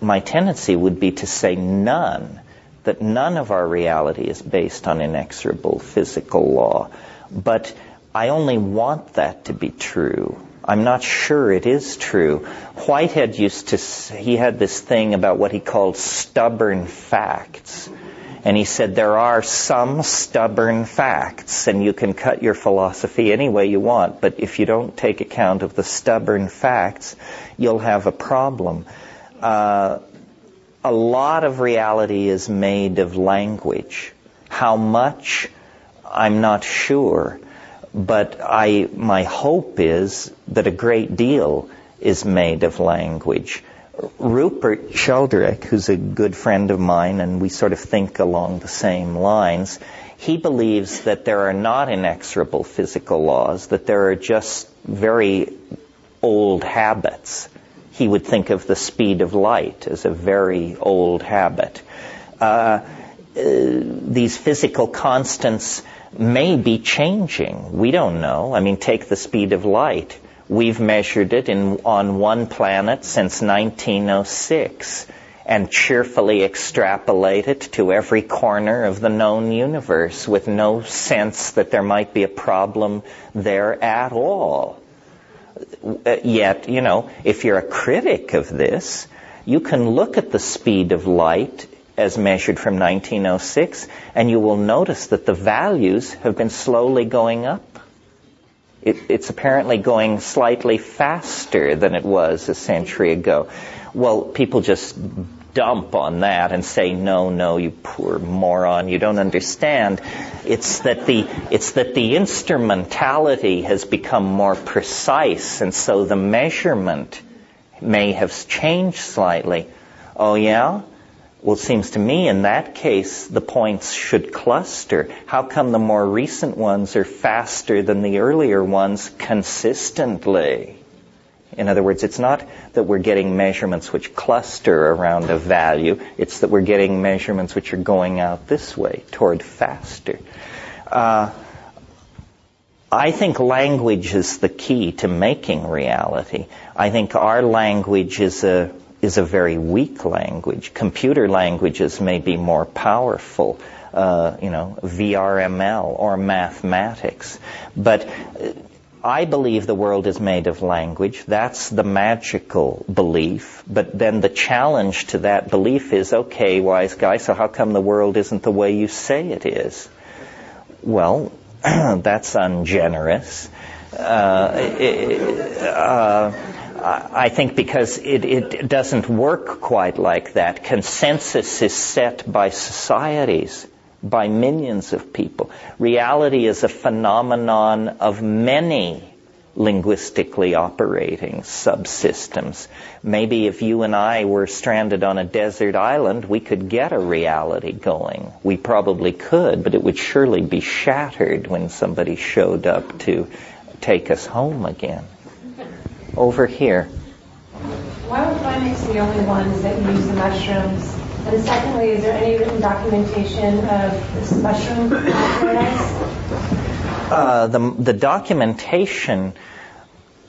my tendency would be to say none, that none of our reality is based on inexorable physical law. But I only want that to be true. I'm not sure it is true. Whitehead used to, he had this thing about what he called stubborn facts. And he said there are some stubborn facts, and you can cut your philosophy any way you want, but if you don't take account of the stubborn facts, you'll have a problem. Uh, a lot of reality is made of language. How much? I'm not sure. But I, my hope is that a great deal is made of language. Rupert Sheldrake, who's a good friend of mine, and we sort of think along the same lines, he believes that there are not inexorable physical laws, that there are just very old habits. He would think of the speed of light as a very old habit. Uh, uh, these physical constants may be changing. We don't know. I mean, take the speed of light. We've measured it in, on one planet since 1906 and cheerfully extrapolate it to every corner of the known universe with no sense that there might be a problem there at all. Uh, yet, you know, if you're a critic of this, you can look at the speed of light as measured from 1906, and you will notice that the values have been slowly going up. It, it's apparently going slightly faster than it was a century ago. Well, people just dump on that and say, no, no, you poor moron, you don't understand. It's that the, it's that the instrumentality has become more precise and so the measurement may have changed slightly. Oh yeah? Well, it seems to me in that case the points should cluster. How come the more recent ones are faster than the earlier ones consistently? In other words, it's not that we're getting measurements which cluster around a value, it's that we're getting measurements which are going out this way, toward faster. Uh, I think language is the key to making reality. I think our language is a is a very weak language. Computer languages may be more powerful, uh, you know, VRML or mathematics, but I believe the world is made of language. That's the magical belief. But then the challenge to that belief is, okay, wise guy, so how come the world isn't the way you say it is? Well, that's ungenerous. Uh, it, uh, I think because it, it doesn't work quite like that. Consensus is set by societies by millions of people. Reality is a phenomenon of many linguistically operating subsystems. Maybe if you and I were stranded on a desert island, we could get a reality going. We probably could, but it would surely be shattered when somebody showed up to take us home again. Over here. Why were primates the only ones that use the mushrooms and secondly, is there any written documentation of this mushroom paradise? Uh, the, the documentation,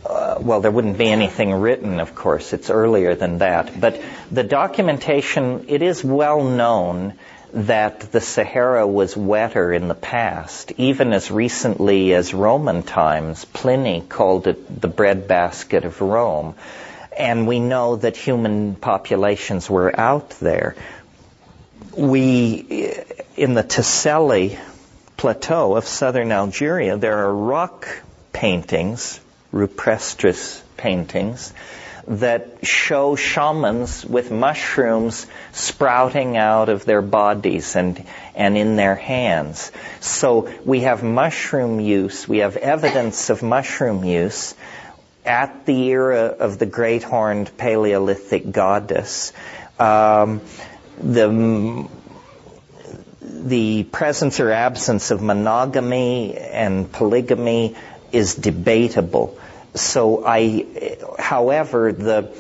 uh, well, there wouldn't be anything written, of course. It's earlier than that. But the documentation, it is well known that the Sahara was wetter in the past. Even as recently as Roman times, Pliny called it the breadbasket of Rome and we know that human populations were out there. We, in the Tassili plateau of southern Algeria, there are rock paintings, rupestris paintings, that show shamans with mushrooms sprouting out of their bodies and, and in their hands. So we have mushroom use, we have evidence of mushroom use, at the era of the great horned Paleolithic goddess. Um, the the presence or absence of monogamy and polygamy is debatable. So I, however, the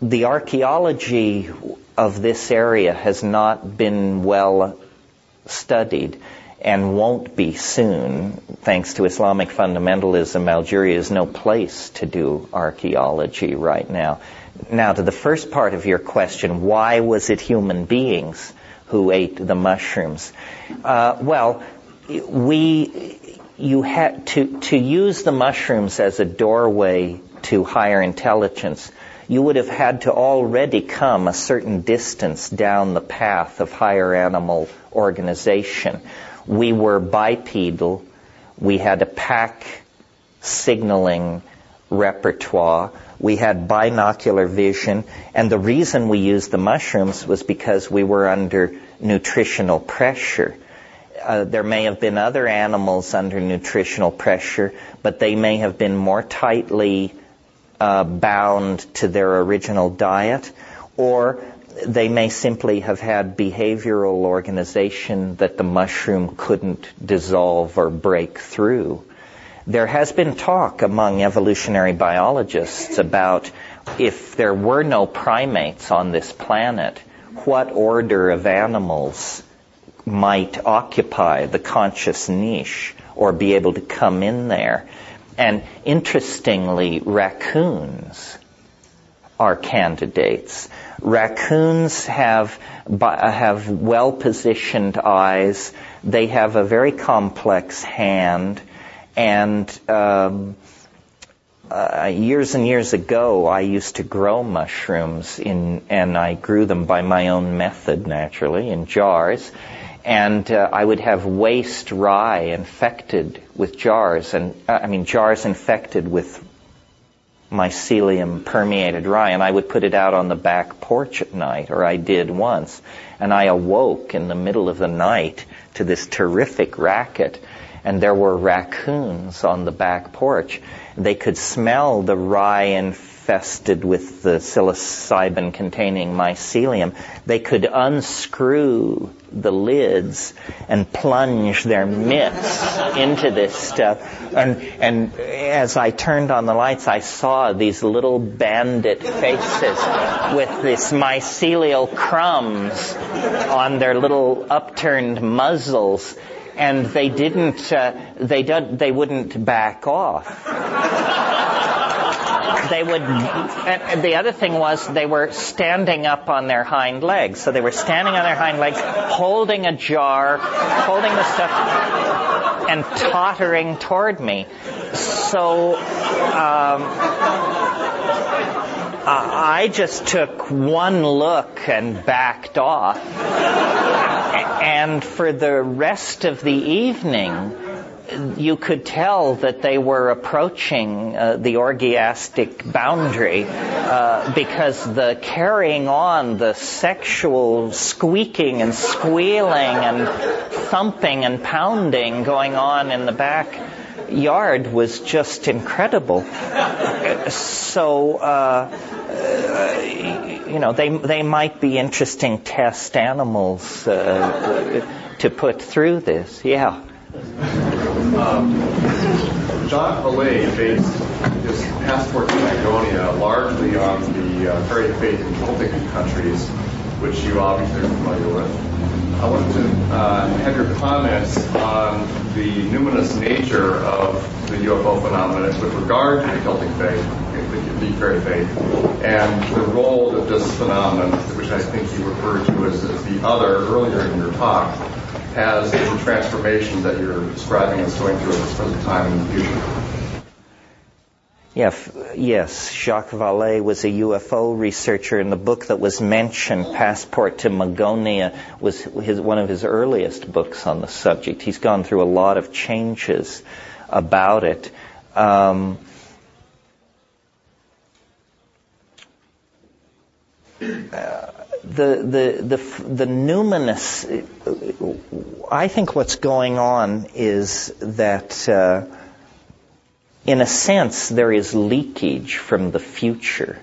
the archaeology of this area has not been well studied and won't be soon. Thanks to Islamic fundamentalism, Algeria is no place to do archaeology right now. Now, to the first part of your question, why was it human beings who ate the mushrooms? Uh, well, we, you had to, to use the mushrooms as a doorway to higher intelligence you would have had to already come a certain distance down the path of higher animal organization we were bipedal. We had a pack signaling repertoire. We had binocular vision. And the reason we used the mushrooms was because we were under nutritional pressure. Uh, there may have been other animals under nutritional pressure, but they may have been more tightly uh, bound to their original diet, or they may simply have had behavioral organization that the mushroom couldn't dissolve or break through. There has been talk among evolutionary biologists about if there were no primates on this planet, what order of animals might occupy the conscious niche or be able to come in there. And interestingly, raccoons are candidates. Raccoons have have well positioned eyes. They have a very complex hand, and um, uh, years and years ago, I used to grow mushrooms in, and I grew them by my own method, naturally, in jars. And uh, I would have waste rye infected with jars, and uh, I mean jars infected with mycelium permeated rye, and I would put it out on the back porch at night, or I did once. And I awoke in the middle of the night to this terrific racket, and there were raccoons on the back porch. They could smell the rye infested with the psilocybin containing mycelium. They could unscrew the lids and plunge their mitts into this stuff. And, and as I turned on the lights, I saw these little bandit faces with this mycelial crumbs on their little upturned muzzles and they didn't, uh, they, did, they wouldn't back off. They would, and the other thing was they were standing up on their hind legs. So they were standing on their hind legs, holding a jar, holding the stuff, and tottering toward me. So, um, I just took one look and backed off. And for the rest of the evening, you could tell that they were approaching uh, the orgiastic boundary uh, because the carrying on, the sexual squeaking and squealing and thumping and pounding going on in the back yard was just incredible. So, uh, you know, they they might be interesting test animals uh, to put through this. Yeah. Um, Jacques Vallée based his passport to Magonia largely on the uh, fairy faith in Celtic countries, which you obviously are familiar with. I wanted to uh, have your comments on the numinous nature of the UFO phenomenon with regard to the Celtic faith, the fairy faith, and the role that this phenomenon, which I think you referred to as, as the other earlier in your talk, has the transformation that you're describing us going through at this present time in the future. Yeah, yes, Jacques Vallée was a UFO researcher, and the book that was mentioned, Passport to Magonia, was his, one of his earliest books on the subject. He's gone through a lot of changes about it. Um, uh, the the the the numinous. I think what's going on is that. Uh, in a sense, there is leakage from the future.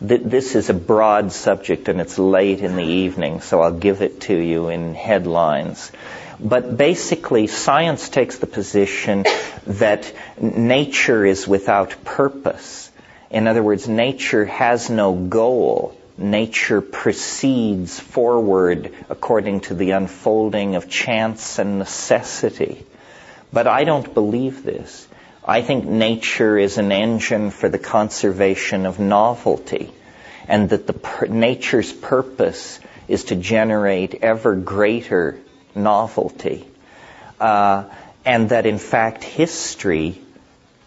This is a broad subject and it's late in the evening, so I'll give it to you in headlines. But basically, science takes the position that nature is without purpose. In other words, nature has no goal. Nature proceeds forward according to the unfolding of chance and necessity. But I don't believe this. I think nature is an engine for the conservation of novelty, and that the nature's purpose is to generate ever greater novelty, uh, and that in fact history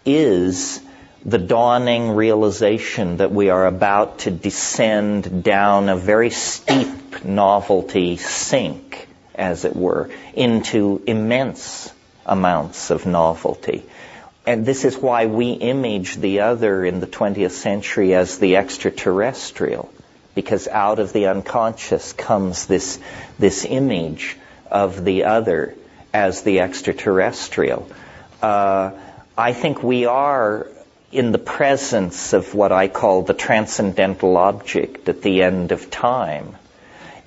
is the dawning realization that we are about to descend down a very steep novelty sink, as it were, into immense amounts of novelty and this is why we image the other in the 20th century as the extraterrestrial, because out of the unconscious comes this, this image of the other as the extraterrestrial. Uh, I think we are in the presence of what I call the transcendental object at the end of time,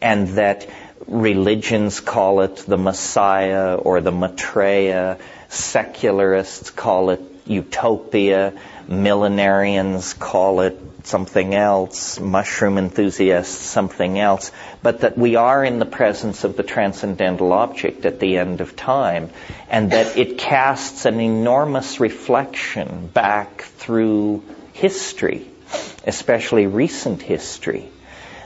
and that religions call it the Messiah or the Maitreya Secularists call it utopia. Millenarians call it something else. Mushroom enthusiasts something else. But that we are in the presence of the transcendental object at the end of time. And that it casts an enormous reflection back through history, especially recent history.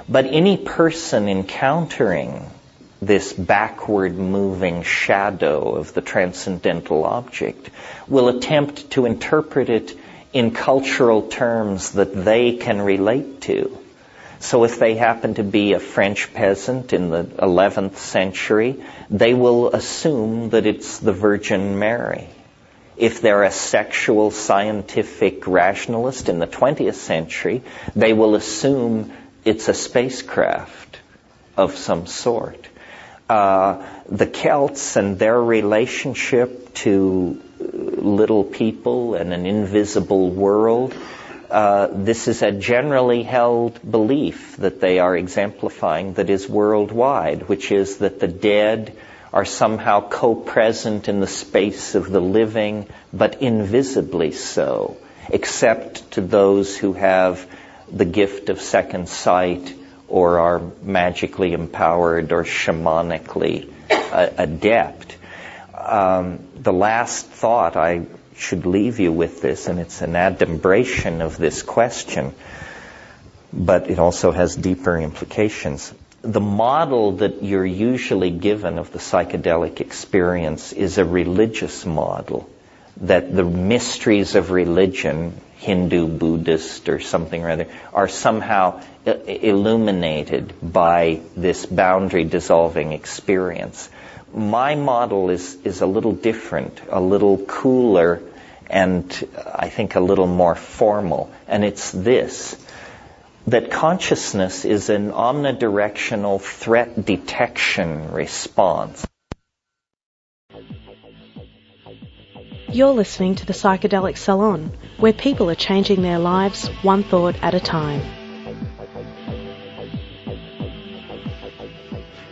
But any person encountering this backward moving shadow of the transcendental object, will attempt to interpret it in cultural terms that they can relate to. So if they happen to be a French peasant in the 11th century, they will assume that it's the Virgin Mary. If they're a sexual scientific rationalist in the 20th century, they will assume it's a spacecraft of some sort. Uh, the Celts and their relationship to little people and an invisible world uh, this is a generally held belief that they are exemplifying that is worldwide, which is that the dead are somehow co-present in the space of the living, but invisibly so, except to those who have the gift of second sight or are magically empowered or shamanically uh, adept. Um, the last thought I should leave you with this, and it's an adumbration of this question, but it also has deeper implications. The model that you're usually given of the psychedelic experience is a religious model, that the mysteries of religion, Hindu, Buddhist, or something or other, are somehow illuminated by this boundary dissolving experience my model is, is a little different, a little cooler, and I think a little more formal. And it's this that consciousness is an omnidirectional threat detection response. You're listening to the Psychedelic Salon, where people are changing their lives one thought at a time.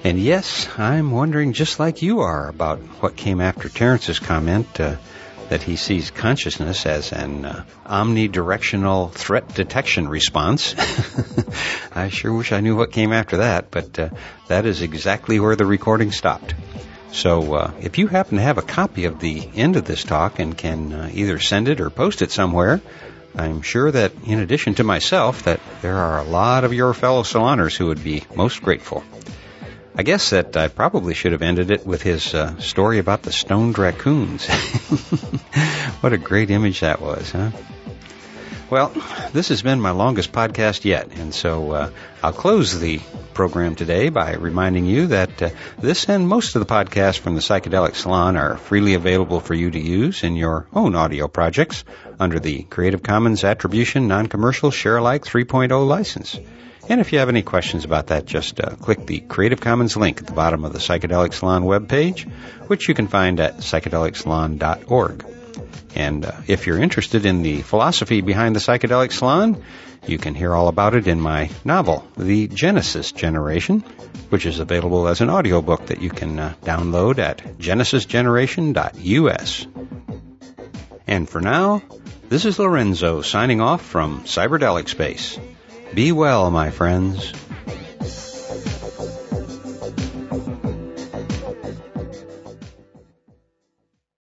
And yes, I'm wondering just like you are about what came after Terence's comment uh, that he sees consciousness as an uh, omnidirectional threat detection response. I sure wish I knew what came after that, but uh, that is exactly where the recording stopped. So uh, if you happen to have a copy of the end of this talk and can uh, either send it or post it somewhere, I'm sure that in addition to myself, that there are a lot of your fellow saloners who would be most grateful. I guess that I probably should have ended it with his uh, story about the stoned raccoons. what a great image that was, huh? Well, this has been my longest podcast yet, and so uh, I'll close the program today by reminding you that uh, this and most of the podcasts from the Psychedelic Salon are freely available for you to use in your own audio projects under the Creative Commons Attribution Non-Commercial Share Alike 3.0 license. And if you have any questions about that, just uh, click the Creative Commons link at the bottom of the Psychedelic Salon webpage, which you can find at psychedelicsalon.org. And uh, if you're interested in the philosophy behind the Psychedelic Salon, you can hear all about it in my novel, The Genesis Generation, which is available as an audiobook that you can uh, download at genesisgeneration.us. And for now, this is Lorenzo signing off from Cyberdelic Space. Be well, my friends.